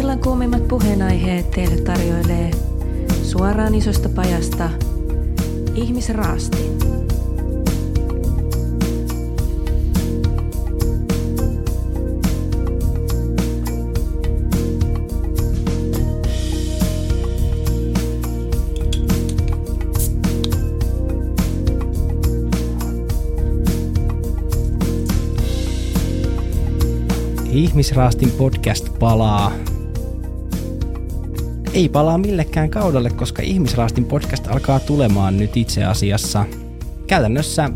Illan kuumimmat puheenaiheet teille tarjoilee suoraan isosta pajasta ihmisraasti. Ihmisraastin podcast palaa. Ei palaa millekään kaudelle, koska Ihmisraastin podcast alkaa tulemaan nyt itse asiassa käytännössä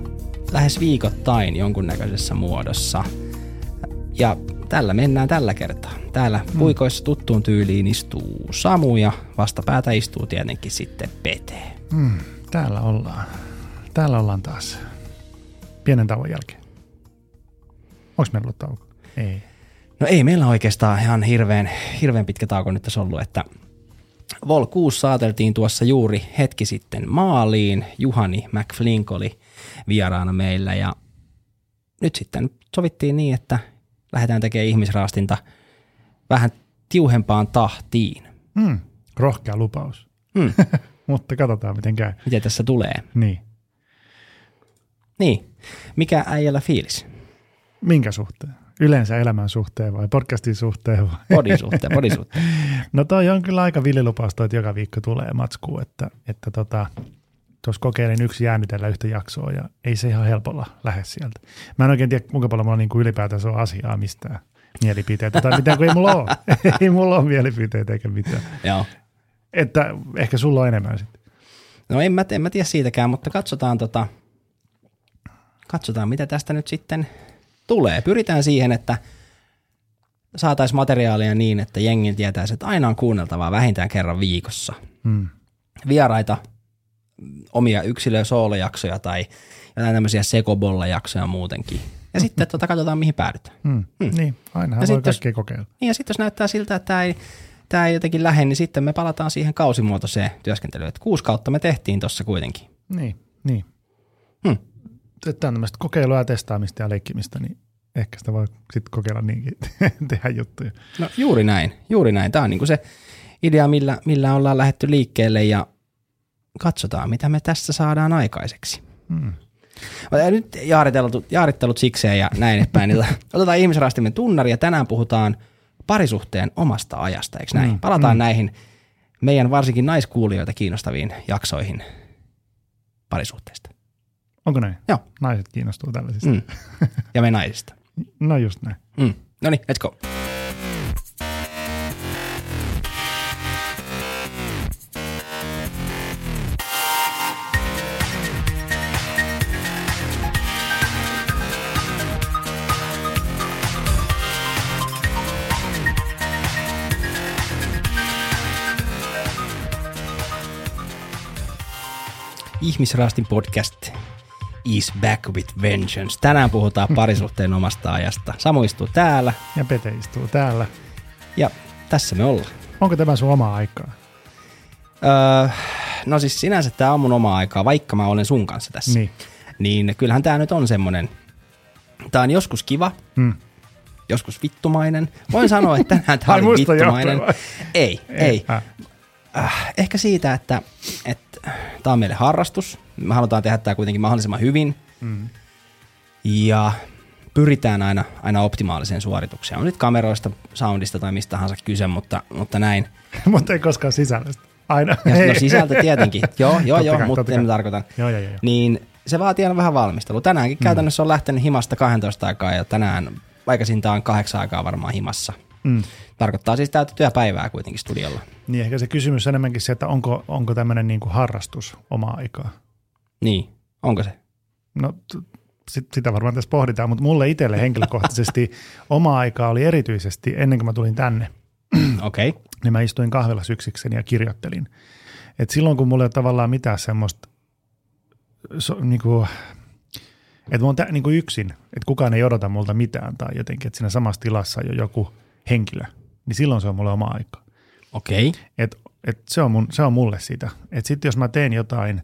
lähes viikoittain jonkunnäköisessä muodossa. Ja tällä mennään tällä kertaa. Täällä hmm. puikoissa tuttuun tyyliin istuu Samu ja vastapäätä istuu tietenkin sitten Pete. Hmm, täällä ollaan. Täällä ollaan taas. Pienen tauon jälkeen. Onko meillä ollut tauko? Ei. No ei meillä oikeastaan ihan hirveän, hirveän pitkä tauko nyt tässä ollut, että Vol 6 saateltiin tuossa juuri hetki sitten maaliin. Juhani McFlink oli vieraana meillä ja nyt sitten sovittiin niin, että lähdetään tekemään ihmisraastinta vähän tiuhempaan tahtiin. Hmm, rohkea lupaus. Hmm. Mutta katsotaan, miten käy. Miten tässä tulee? Niin. Niin. Mikä äijällä fiilis? Minkä suhteen? Yleensä elämän suhteen vai podcastin suhteen vai? Podin suhteen, podin suhteen. No toi on kyllä aika viljelupaus toi, että joka viikko tulee matskuu, että, että tota, tuossa kokeilin yksi jäännytellä yhtä jaksoa ja ei se ihan helpolla lähde sieltä. Mä en oikein tiedä, kuinka paljon mulla niin ylipäätään se on asiaa mistään mielipiteitä tai mitään, kun ei mulla ole. ei mulla ole mielipiteitä eikä mitään. Joo. Että ehkä sulla on enemmän sitten. No en mä, en mä tiedä siitäkään, mutta katsotaan, tota, katsotaan mitä tästä nyt sitten tulee. Pyritään siihen, että saataisiin materiaalia niin, että jengin tietäisi, että aina on kuunneltavaa vähintään kerran viikossa. Hmm. Vieraita, omia yksilö- soolojaksoja tai jotain tämmöisiä sekobolla-jaksoja muutenkin. Ja sitten tota, katsotaan, mihin päädytään. Hmm. Hmm. Niin, ainahan Ja voi sit jos- kokeilla. Niin ja sitten jos näyttää siltä, että tämä ei, tämä ei jotenkin lähde, niin sitten me palataan siihen kausimuotoiseen työskentelyyn. Että kuusi kautta me tehtiin tuossa kuitenkin. Niin, niin. Hmm. Tämä on tämmöistä kokeilua ja testaamista ja leikkimistä, niin ehkä sitä voi sitten kokeilla niinkin tehdä juttuja. No juuri näin, juuri näin. Tämä on niin se idea, millä, millä ollaan lähetty liikkeelle ja katsotaan, mitä me tässä saadaan aikaiseksi. Hmm. Nyt jaarittelut, jaarittelut sikseen ja näin niin Otetaan ihmisrastimen tunnari ja tänään puhutaan parisuhteen omasta ajasta, eikö näin? Mm, Palataan mm. näihin meidän varsinkin naiskuulijoita kiinnostaviin jaksoihin parisuhteesta. Onko näin? Joo. Naiset kiinnostuu tällaisista. Mm. Ja me naisista. No just näin. Mm. No niin, let's go. Ihmisraastin podcast is back with vengeance. Tänään puhutaan parisuhteen omasta ajasta. Samu istuu täällä Ja Pete istuu täällä. ja tässä me ollaan. Onko tämä sun oma aikaa? Öö, no siis sinänsä tämä on mun oma aikaa, vaikka mä olen sun kanssa tässä. Niin. Niin kyllähän tämä nyt on semmonen, tämä on joskus kiva, Hmm. joskus vittumainen. Voin sanoa, että tänään tämä oli vittumainen. johtuen Ei, ei. Äh. Äh, ehkä siitä, että, että tämä on meille harrastus. Me halutaan tehdä tämä kuitenkin mahdollisimman hyvin. Mm. ja pyritään aina, aina optimaaliseen suoritukseen. On nyt kameroista, soundista tai mistä tahansa kyse, mutta, mutta näin. Mutta ei koskaan sisällöstä. Aina. Ja, no sisältö tietenkin, joo, joo, joo, mutta en tarkoitan. Joo, joo, joo. Niin se vaatii aina vähän valmistelua. Tänäänkin mm. käytännössä on lähtenyt himasta 12 aikaa ja tänään aikaisintaan kahdeksan aikaa varmaan himassa. Mm. Tarkoittaa siis täytettyä päivää kuitenkin studiolla. Niin ehkä se kysymys on enemmänkin se, että onko, onko tämmöinen niin kuin harrastus omaa aikaa. Niin, onko se? No sit, sitä varmaan tässä pohditaan, mutta mulle itselle henkilökohtaisesti oma aikaa oli erityisesti ennen kuin mä tulin tänne, Okei. Okay. niin mä istuin kahvilassa yksikseni ja kirjoittelin. Et silloin kun mulla ei ole tavallaan mitään semmoista, so, niinku, että mä oon tä, niinku yksin, että kukaan ei odota multa mitään tai jotenkin, että siinä samassa tilassa on jo joku henkilö, niin silloin se on mulle oma aika. Okei. Okay. Et, et se, on mun, se on mulle sitä. Et sitten jos mä teen jotain,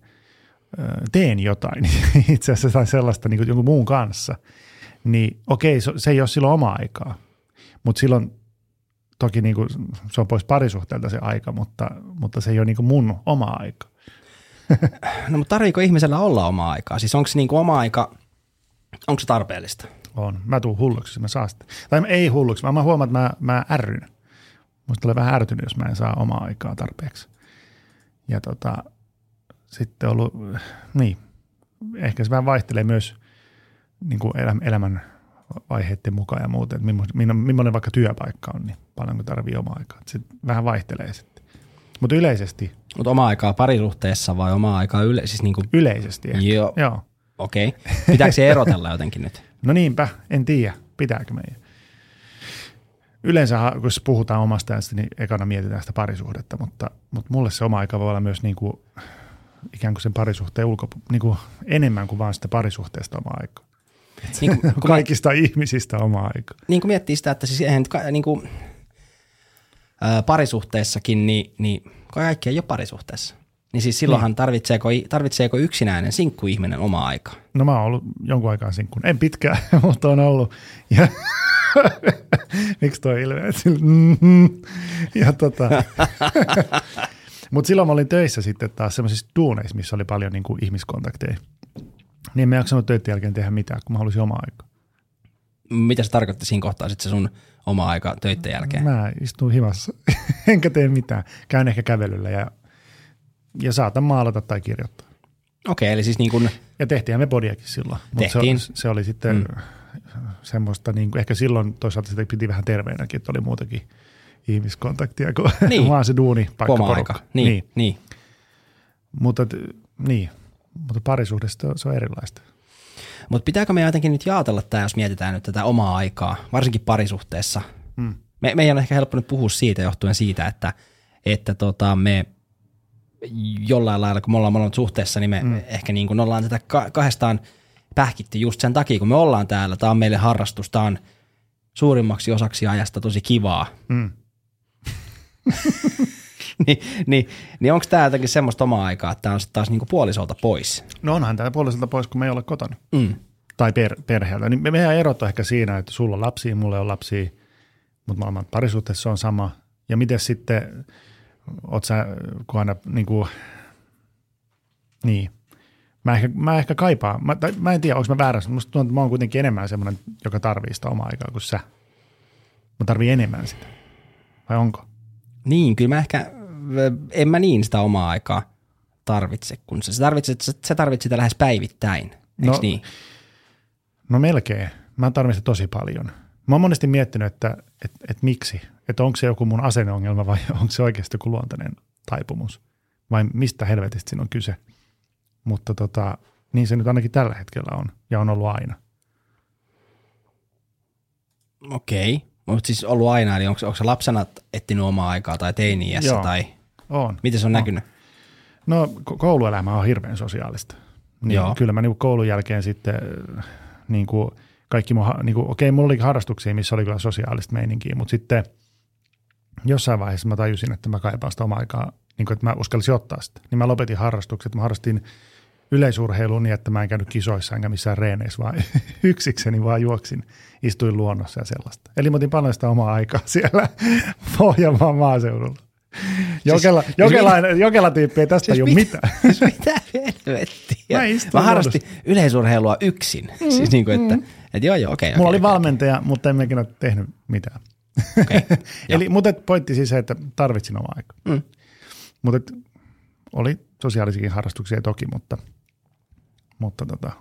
teen jotain itse asiassa tai sellaista niin jonkun muun kanssa, niin okei, se, ei ole silloin oma aikaa. Mutta silloin toki niin kuin, se on pois parisuhteelta se aika, mutta, mutta se ei ole niin kuin mun oma aika. No mutta tarviiko ihmisellä olla omaa aikaa? Siis onko se niinku oma aika, onko se tarpeellista? On. Mä tuun hulluksi, jos mä saan sitä. Tai ei hulluksi, vaan mä huomaan, että mä, mä ärryn. Musta tulee vähän ärtynyt, jos mä en saa omaa aikaa tarpeeksi. Ja tota, sitten ollut, niin, ehkä se vähän vaihtelee myös niin kuin elämän vaiheiden mukaan ja muuten, että millainen, millainen vaikka työpaikka on, niin paljonko tarvii omaa aikaa. Se vähän vaihtelee sitten. Mutta yleisesti. Mutta oma aikaa parisuhteessa vai oma aikaa yle, siis niinku... Yleisesti ehkä. Joo. Joo. Okei. Okay. Pitääkö se erotella jotenkin nyt? No niinpä, en tiedä, pitääkö meidän. Yleensä kun puhutaan omasta äänestä, niin ekana mietitään sitä parisuhdetta, mutta, mutta mulle se oma aika voi olla myös niin kuin, ikään kuin sen parisuhteen ulko, niin kuin enemmän kuin vaan sitä parisuhteesta oma aika. Niin kuin, Kaikista mä, ihmisistä oma aika. Niin kuin miettii sitä, että siis eihän, niin kuin, ää, parisuhteessakin, niin, niin kaikki ei ole parisuhteessa. Niin siis silloinhan niin. tarvitseeko, tarvitseeko yksinäinen sinkkuihminen omaa aikaa? No mä oon ollut jonkun aikaa sinkkun. En pitkään, mutta on ollut. Ja miksi toi ilme? Ja tota, mutta silloin mä olin töissä sitten taas semmoisissa duuneissa, missä oli paljon niin kuin ihmiskontakteja. Niin mä en jaksanut töiden jälkeen tehdä mitään, kun mä halusin omaa aikaa. Mitä se tarkoitti siinä kohtaa sitten se sun oma aika töiden jälkeen? Mä istun himassa, enkä tee mitään. Käyn ehkä kävelyllä ja, ja saatan maalata tai kirjoittaa. Okei, eli siis niin kun... Ja tehtiin me podiakin silloin. Tehtiin. Se, se oli sitten mm. semmoista, niin kuin, ehkä silloin toisaalta sitä piti vähän terveenäkin, että oli muutakin ihmiskontaktia kuin niin. vaan se duuni paikka aika. Niin, niin. niin. Mutta, niin. Mutta parisuhdesta se on erilaista. Mutta pitääkö me jotenkin nyt jaotella tämä, jos mietitään nyt tätä omaa aikaa, varsinkin parisuhteessa? Mm. Me, meidän on ehkä helppo nyt puhua siitä johtuen siitä, että, että tota, me jollain lailla, kun me ollaan molemmat suhteessa, niin me mm. ehkä niin kuin ollaan tätä kahdestaan pähkitty just sen takia, kun me ollaan täällä. Tämä on meille harrastus, tämä on suurimmaksi osaksi ajasta tosi kivaa. Mm. niin, niin, niin onko tämä jotenkin semmoista omaa aikaa, että tämä on sitten taas niinku puolisolta pois? No onhan tämä puolisolta pois, kun me ei ole kotona. Mm. Tai per, perheeltä. Niin me, meidän erot on ehkä siinä, että sulla on lapsia, mulla on lapsia, mutta maailman parisuhteessa on sama. Ja miten sitten, oot sä, kun aina niin kuin, niin, Mä ehkä, mä ehkä kaipaan, mä, tai, mä en tiedä, onko mä väärässä, musta tuntuu, että mä oon kuitenkin enemmän semmoinen, joka tarvii sitä omaa aikaa kuin sä. Mä tarvii enemmän sitä. Vai onko? Niin, kyllä mä ehkä, en mä niin sitä omaa aikaa tarvitse, kun sä tarvitset, sä tarvitset sitä lähes päivittäin, eikö no, niin? No melkein. Mä tarvitsen tosi paljon. Mä oon monesti miettinyt, että, että, että miksi. Että onko se joku mun asenneongelma vai onko se oikeasti joku luontainen taipumus. Vai mistä helvetistä siinä on kyse. Mutta tota, niin se nyt ainakin tällä hetkellä on ja on ollut aina. Okei. Mutta siis ollut aina, eli onko, onko se lapsena etsinyt omaa aikaa tai teini-iässä Joo, tai on. miten se on, on. näkynyt? No kouluelämä on hirveän sosiaalista. Niin Joo. Kyllä mä niin koulun jälkeen sitten niin kuin kaikki mun, niin kuin, okei, mulla oli harrastuksia, missä oli kyllä sosiaalista meininkiä, mutta sitten jossain vaiheessa mä tajusin, että mä kaipaan sitä omaa aikaa, niin kuin, että mä uskallisin ottaa sitä. Niin mä lopetin harrastukset, mä harrastin yleisurheiluun niin, että mä en käynyt kisoissa enkä missään reeneissä, vaan yksikseni vaan juoksin, istuin luonnossa ja sellaista. Eli mä otin paljon sitä omaa aikaa siellä Pohjanmaan maaseudulla. Jokela, siis, jokela, siis, jokela tyyppi ei tästä siis ole mit, mitään. Siis mitä helvettiä? Mä, mä harrastin yleisurheilua yksin. Mm, siis niin kuin, että, mm. että joo joo, okei. Okay, Mulla okay, oli okay. valmentaja, mutta en mekin ole tehnyt mitään. Okay, Eli, mutta pointti siis se, että tarvitsin omaa aikaa. Mm. Mutta oli sosiaalisikin harrastuksia toki, mutta – mutta tota,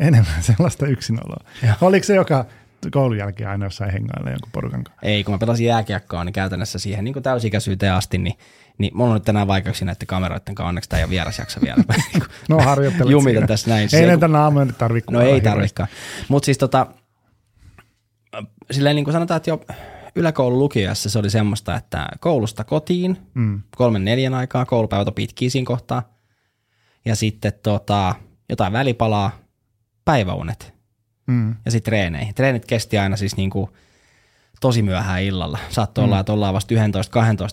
enemmän sellaista yksinoloa. Ja. Oliko se joka koulun jälkeen aina jossain hengailla jonkun porukan kanssa? Ei, kun mä pelasin jääkiekkoa, niin käytännössä siihen niin täysikäisyyteen asti, niin, niin mulla on nyt tänään vaikeuksia näiden kameroiden kanssa, onneksi tämä ei ole vierasjakso vielä. no harjoittelet Jumita tässä näin. Ei näitä naamoja nyt tarvitse. No ei tarvikaan. Mutta siis tota, silleen niin kuin sanotaan, että jo yläkoulun lukiossa se oli semmoista, että koulusta kotiin, mm. kolmen neljän aikaa, koulupäivät on pitkiä siinä kohtaa, ja sitten tota, jotain välipalaa, päiväunet mm. ja sitten treeneihin. Treenit kesti aina siis niin kuin tosi myöhään illalla. Saattoi mm. olla, että ollaan vasta 11-12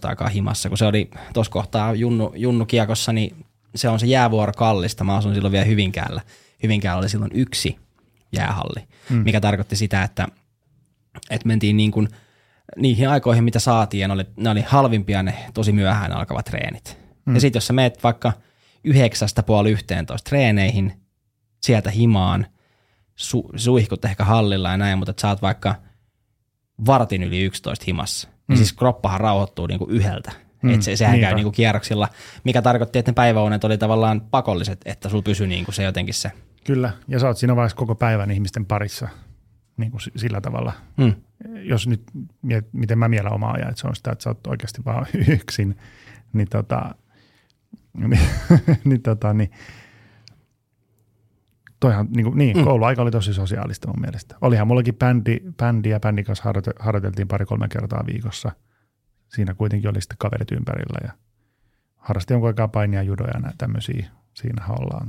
aikaa himassa, kun se oli tuossa kohtaa junnu, junnu kiekossa, niin se on se jäävuoro kallista. Mä asun silloin vielä Hyvinkäällä. Hyvinkäällä oli silloin yksi jäähalli, mm. mikä tarkoitti sitä, että, että mentiin niin kuin niihin aikoihin, mitä saatiin, ja ne oli, ne oli halvimpia ne tosi myöhään alkavat treenit. Mm. Ja sitten jos sä meet vaikka yhdeksästä puoli yhteentoista treeneihin, sieltä himaan, su, suihkut ehkä hallilla ja näin, mutta että sä oot vaikka vartin yli 11 himassa, niin mm. niin siis kroppahan rauhoittuu niinku yhdeltä. Mm, että se, sehän niinpä. käy niinku kierroksilla, mikä tarkoitti, että ne päiväunet oli tavallaan pakolliset, että sulla pysyi niinku se jotenkin se. Kyllä, ja sä oot siinä vaiheessa koko päivän ihmisten parissa niin kuin sillä tavalla. Mm. Jos nyt, miten mä mielen omaa ajan, että se on sitä, että sä oot oikeasti vaan yksin, niin tota, niin, niin, tota, niin toihan, niin, kuin, niin mm. kouluaika oli tosi sosiaalista mun mielestä. Olihan mullakin bändi, bändi ja bändin kanssa harjoiteltiin pari-kolme kertaa viikossa. Siinä kuitenkin oli sitten kaverit ympärillä ja harrasti jonkun aikaa painia, judoja ja tämmöisiä. Siinä ollaan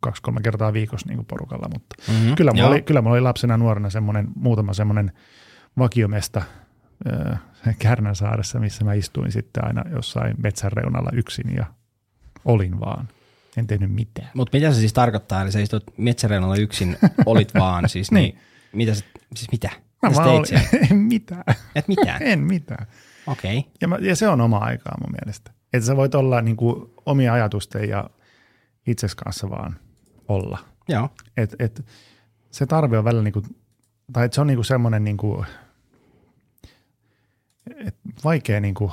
kaksi-kolme kertaa viikossa niin kuin porukalla, mutta mm-hmm. kyllä, mulla oli, kyllä mulla oli lapsena nuorena semmoinen, muutama semmoinen vakiomesta äh, Kärnänsaaressa, missä mä istuin sitten aina jossain metsän reunalla yksin ja olin vaan. En tehnyt mitään. Mutta mitä se siis tarkoittaa? Eli sä istut metsäreunalla yksin, olit vaan siis, niin, niin mitä se, siis mitä? Mä mitä vaan olin, en mitään. Et mitään? en mitään. Okei. Okay. Ja, ja se on oma aikaa mun mielestä. Että sä voit olla niinku omia ajatusten ja itses kanssa vaan olla. Joo. Et, et, se tarve on välillä niinku, tai et se on niinku semmoinen niinku, et vaikea niinku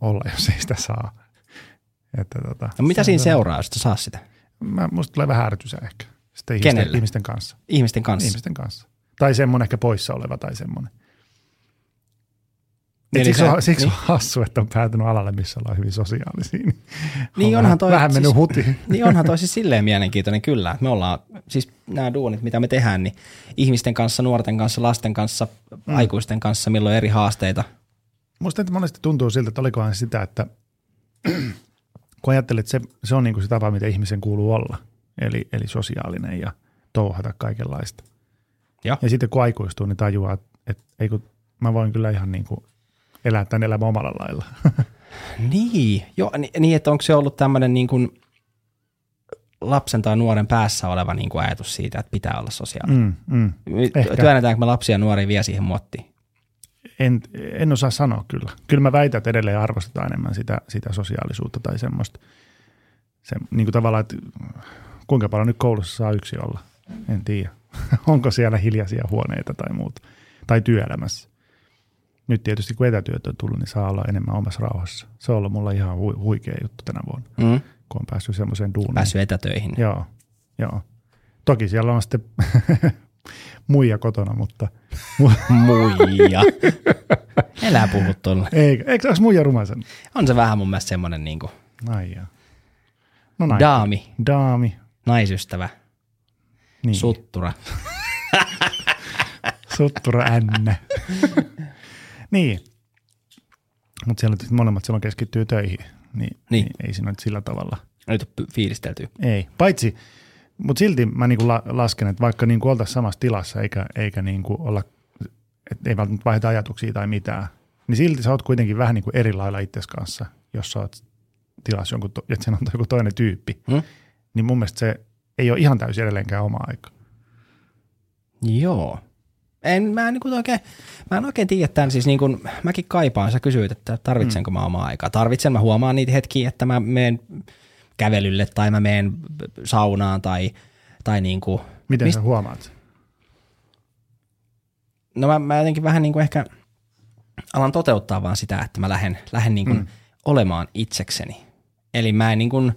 olla, jos ei sitä saa. Että tota, no mitä siinä seuraa, jos saa sitä? Mä, musta tulee vähän ärtysä ehkä. Sitten ihmisten, ihmisten kanssa. Ihmisten kanssa? Ihmisten kanssa. Tai semmoinen ehkä poissa oleva tai semmoinen. Eli siksi, on, siksi niin. on hassu, että on päätynyt alalle, missä ollaan hyvin sosiaalisia. Niin, niin on onhan toi, vähän mennyt siis, huti. Niin onhan toi siis silleen mielenkiintoinen kyllä. Että me ollaan, siis nämä duunit, mitä me tehdään, niin ihmisten kanssa, nuorten kanssa, lasten kanssa, mm. aikuisten kanssa, milloin eri haasteita. Musta monesti tuntuu siltä, että olikohan sitä, että kun ajattelet, että se, se on niin kuin se tapa, mitä ihmisen kuuluu olla, eli, eli sosiaalinen ja touhata kaikenlaista. Ja, ja sitten kun aikuistuu, niin tajuaa, että, että ei kun mä voin kyllä ihan niin kuin elää tämän elämän omalla lailla. niin, jo, niin, että onko se ollut tämmöinen niin kuin lapsen tai nuoren päässä oleva niin kuin ajatus siitä, että pitää olla sosiaalinen. Mm, mm, Työnnetäänkö me lapsia ja nuoria vielä siihen muottiin? En, en osaa sanoa kyllä. Kyllä mä väitän, että edelleen arvostetaan enemmän sitä, sitä sosiaalisuutta tai semmoista. Se, niin kuin tavallaan, että kuinka paljon nyt koulussa saa yksi olla. En tiedä. Onko siellä hiljaisia huoneita tai muuta. Tai työelämässä. Nyt tietysti kun etätyöt on tullut, niin saa olla enemmän omassa rauhassa. Se on ollut mulla ihan hu- huikea juttu tänä vuonna, mm. kun on päässyt semmoiseen duuniin. Päässyt etätöihin. Joo, joo. Toki siellä on sitten muija kotona, mutta... muija. Elää puhu tuolla. Eikö, eikö olisi muija rumaisen? On se vähän mun mielestä semmoinen niin kuin... Ai jaa. No näin. Daami. Daami. Naisystävä. Niin. Suttura. Suttura N. niin. Mutta siellä molemmat silloin keskittyy töihin, niin, niin. niin ei siinä ole sillä tavalla. Nyt on fiilistelty. Ei, paitsi mutta silti mä niinku la, lasken, että vaikka niinku oltaisiin samassa tilassa eikä, eikä niinku olla, että ei välttämättä vaihda ajatuksia tai mitään, niin silti sä oot kuitenkin vähän niinku eri lailla itsesi kanssa, jos sä oot tilassa jonkun, to, että sen on joku toinen tyyppi. Hmm? Niin mun mielestä se ei ole ihan täysin edelleenkään oma aika. Joo. En, mä, en, niin oikein, mä en oikein tiedä tämän, siis niin kuin, mäkin kaipaan, sä kysyit, että tarvitsenko hmm. mä omaa aikaa. Tarvitsen, mä huomaan niitä hetkiä, että mä menen kävelylle tai mä menen saunaan tai, tai niin kuin, Miten mist... sä huomaat? No mä, mä jotenkin vähän niin kuin ehkä alan toteuttaa vaan sitä, että mä lähden, lähden niin kuin mm. olemaan itsekseni. Eli mä en niin kuin,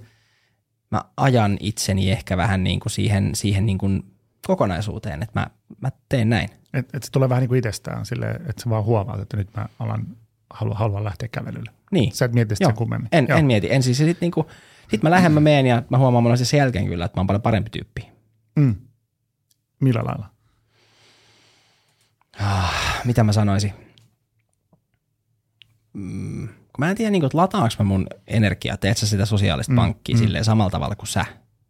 mä ajan itseni ehkä vähän niin kuin siihen, siihen niin kuin kokonaisuuteen, että mä, mä teen näin. Että et se tulee vähän niin kuin itsestään silleen, että sä vaan huomaat, että nyt mä alan, haluan, haluan lähteä kävelylle. Niin. Sä et mieti sitä kummemmin. En, en mieti. En siis sit niinku, sitten mä lähden, mä meen ja mä huomaan mulla sen jälkeen kyllä, että mä oon paljon parempi tyyppi. Mm. Millä lailla? Ah, mitä mä sanoisin? Mm, mä en tiedä, niin kuin, että lataanko mä mun energiaa, teet sä sitä sosiaalista mm. pankkia mm. silleen samalla tavalla kuin sä.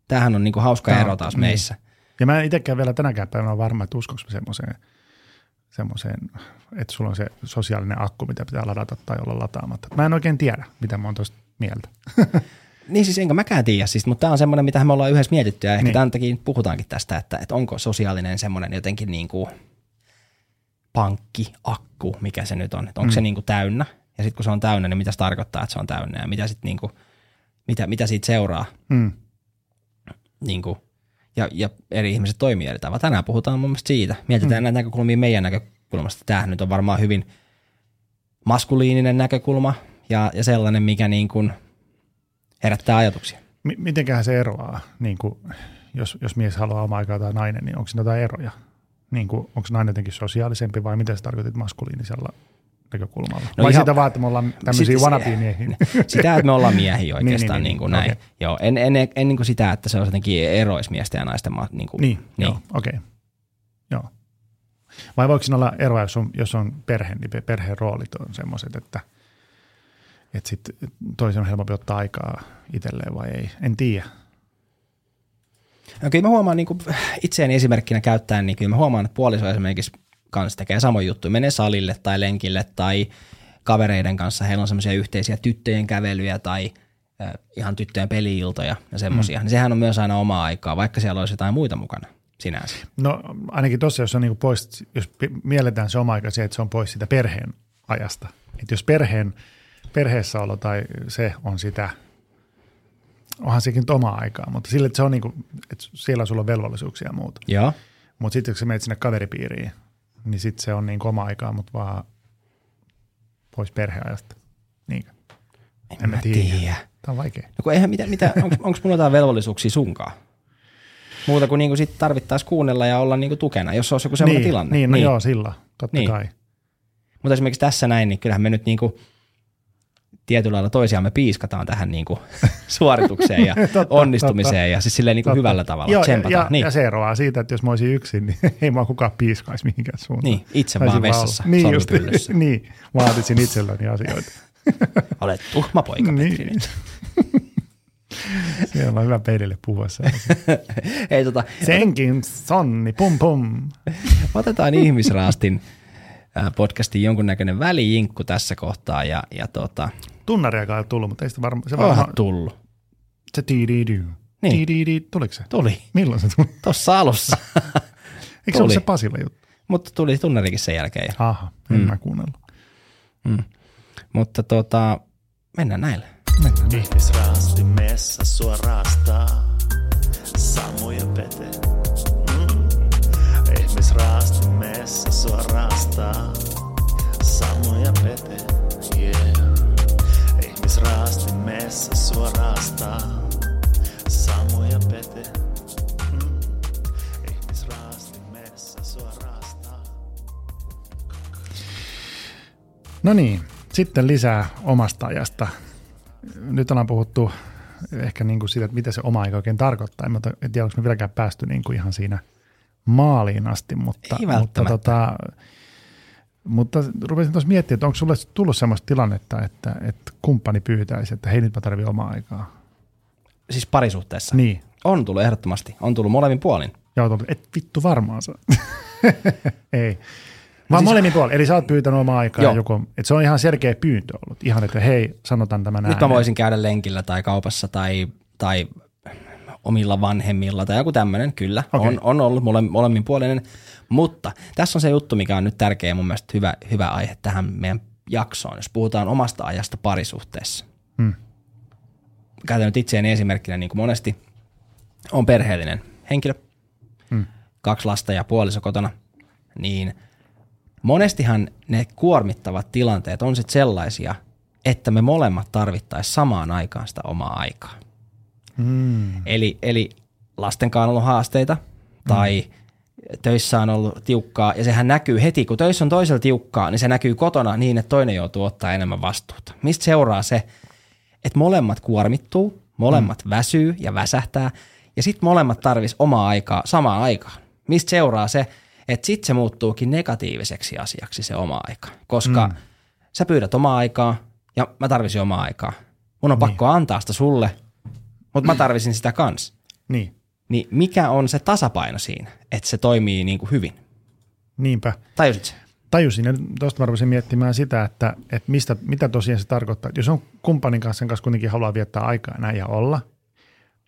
Tämähän on niin kuin hauska Tämä, ero taas niin. meissä. Ja mä en itsekään vielä tänäkään päivänä ole varma, että uskoks mä semmoiseen, semmoiseen, että sulla on se sosiaalinen akku, mitä pitää ladata tai olla lataamatta. Mä en oikein tiedä, mitä mä oon tuosta mieltä. Niin siis enkä mäkään tiedä, siis, mutta tämä on semmoinen, mitä me ollaan yhdessä mietitty ja ehkä niin. tämän takia puhutaankin tästä, että, että onko sosiaalinen semmoinen jotenkin niin kuin pankki, akku, mikä se nyt on. Että onko mm. se niin kuin täynnä? Ja sitten kun se on täynnä, niin mitä se tarkoittaa, että se on täynnä? Ja mitä, sit niin kuin, mitä, mitä siitä seuraa? Mm. Niin kuin, ja, ja eri ihmiset toimii eri tavalla. Tänään puhutaan mun mielestä siitä. Mietitään mm. näitä näkökulmia meidän näkökulmasta. Tämähän nyt on varmaan hyvin maskuliininen näkökulma ja, ja sellainen, mikä niin kuin herättää ajatuksia. M- mitenköhän se eroaa, niin kuin, jos, jos mies haluaa omaa aikaa tai nainen, niin onko siinä jotain eroja? Niin kuin, onko nainen jotenkin sosiaalisempi vai miten sä tarkoitit maskuliinisella näkökulmalla? No vai ihan, sitä vaan, että me ollaan tämmöisiä wannabe-miehiä? Sitä, että me ollaan miehiä oikeastaan niin, niin, niin, niin kuin näin. Okay. Joo, en, en, en, en niin kuin sitä, että se on jotenkin erois miesten ja naisten. Niin, kuin, niin, niin. joo, okei. Okay. Joo. Vai voiko siinä olla eroa, jos on, jos on perhe, niin perheen roolit on semmoiset, että, että sit toisen on helpompi ottaa aikaa itselleen vai ei? En tiedä. No kyllä mä huomaan niin kuin itseäni esimerkkinä käyttäen, niin kyllä mä huomaan, että puoliso esimerkiksi kanssa tekee samoin juttu. Menee salille tai lenkille tai kavereiden kanssa. Heillä on semmoisia yhteisiä tyttöjen kävelyjä tai äh, ihan tyttöjen peliiltoja ja semmoisia. Mm. Niin sehän on myös aina omaa aikaa, vaikka siellä olisi jotain muita mukana sinänsä. No ainakin tuossa, jos on niin pois, jos mielletään se oma aika se, että se on pois sitä perheen ajasta. Että jos perheen, perheessäolo tai se on sitä, onhan sekin nyt omaa aikaa, mutta sille, että se on niin kuin, että siellä sulla on velvollisuuksia ja muuta. Joo. Mutta sitten kun sä menet sinne kaveripiiriin, niin sitten se on niin oma aikaa, mutta vaan pois perheajasta. Niinkö? En, en mä tiedä. tiedä. Tämä on vaikea. No kun eihän mitä, mitä onko mulla jotain velvollisuuksia sunkaan? Muuta kuin, niin kuin sit tarvittaisiin kuunnella ja olla niin kuin tukena, jos olisi joku sellainen niin, tilanne. Niin, no niin. joo, sillä, totta niin. kai. Mutta esimerkiksi tässä näin, niin kyllähän me nyt niin kuin tietyllä lailla toisiamme piiskataan tähän niin kuin suoritukseen ja totta, onnistumiseen totta, ja siis silleen niin kuin hyvällä tavalla joo, ja, niin. ja se eroaa siitä, että jos mä olisin yksin, niin ei mua kukaan piiskaisi mihinkään suuntaan. Niin, itse vaan vessassa, niin, just, niin, vaatisin itselläni asioita. Olet tuhma poika, niin. Petri nyt. Siellä on hyvä peilille puhua Ei, tota, Senkin sonni, pum pum. Otetaan ihmisraastin podcastin jonkunnäköinen välijinkku tässä kohtaa. Ja, ja tota... Tunnariakaan ei tullut, mutta ei sitä varmaan... Se varmaan tullut. Se tiidiidy. Niin. Tiidiidy. Tuliko se? Tuli. Milloin se tuli? Tuossa alussa. Eikö se ollut se Pasilla juttu? Mutta tuli tunnarikin sen jälkeen. Aha, en mm. mä kuunnellut. Mm. Mutta tota, mennään näille. Mennään. Ihmisraasti messa sua raastaa. No niin, sitten lisää omasta ajasta. Nyt ollaan puhuttu ehkä niin kuin siitä, että mitä se oma aika oikein tarkoittaa. En tiedä, onko me vieläkään päästy niin kuin ihan siinä maaliin asti, mutta, mutta, tota, mutta rupesin tuossa miettimään, että onko sulle tullut sellaista tilannetta, että, että kumppani pyytäisi, että hei nyt mä tarvitsen omaa aikaa. Siis parisuhteessa? Niin. On tullut ehdottomasti. On tullut molemmin puolin. Joo, et vittu varmaan saa. Ei. Vaan siis, molemmin puolin. Eli sä oot pyytänyt omaa aikaa. Joo. Joku, että se on ihan selkeä pyyntö ollut. Ihan, että hei, sanotaan tämä näin. Nyt mä voisin käydä lenkillä tai kaupassa tai, tai omilla vanhemmilla tai joku tämmöinen, kyllä. Okay. On, on ollut mole, molemmin puolinen. Mutta tässä on se juttu, mikä on nyt tärkeä mun mielestä hyvä, hyvä aihe tähän meidän jaksoon, jos puhutaan omasta ajasta parisuhteessa. Hmm. Käytän nyt itseäni esimerkkinä, niin kuin monesti on perheellinen henkilö, hmm. kaksi lasta ja puoliso kotona, niin – monestihan ne kuormittavat tilanteet on sitten sellaisia, että me molemmat tarvittaisiin samaan aikaan sitä omaa aikaa. Mm. Eli, eli lastenkaan on ollut haasteita tai mm. töissä on ollut tiukkaa ja sehän näkyy heti, kun töissä on toisella tiukkaa, niin se näkyy kotona niin, että toinen joutuu ottaa enemmän vastuuta. Mistä seuraa se, että molemmat kuormittuu, molemmat mm. väsyy ja väsähtää ja sitten molemmat tarvis omaa aikaa samaan aikaan. Mistä seuraa se, että sitten se muuttuukin negatiiviseksi asiaksi se oma aika, koska mm. sä pyydät omaa aikaa ja mä tarvisin omaa aikaa. Mun on niin. pakko antaa sitä sulle, mutta mä tarvisin sitä kans. Niin. Niin mikä on se tasapaino siinä, että se toimii niin kuin hyvin? Niinpä. Tajusit se? Tajusin ja tuosta mä miettimään sitä, että, että mistä, mitä tosiaan se tarkoittaa. Jos on kumppanin kanssa, sen kanssa kuitenkin haluaa viettää aikaa näin ja olla,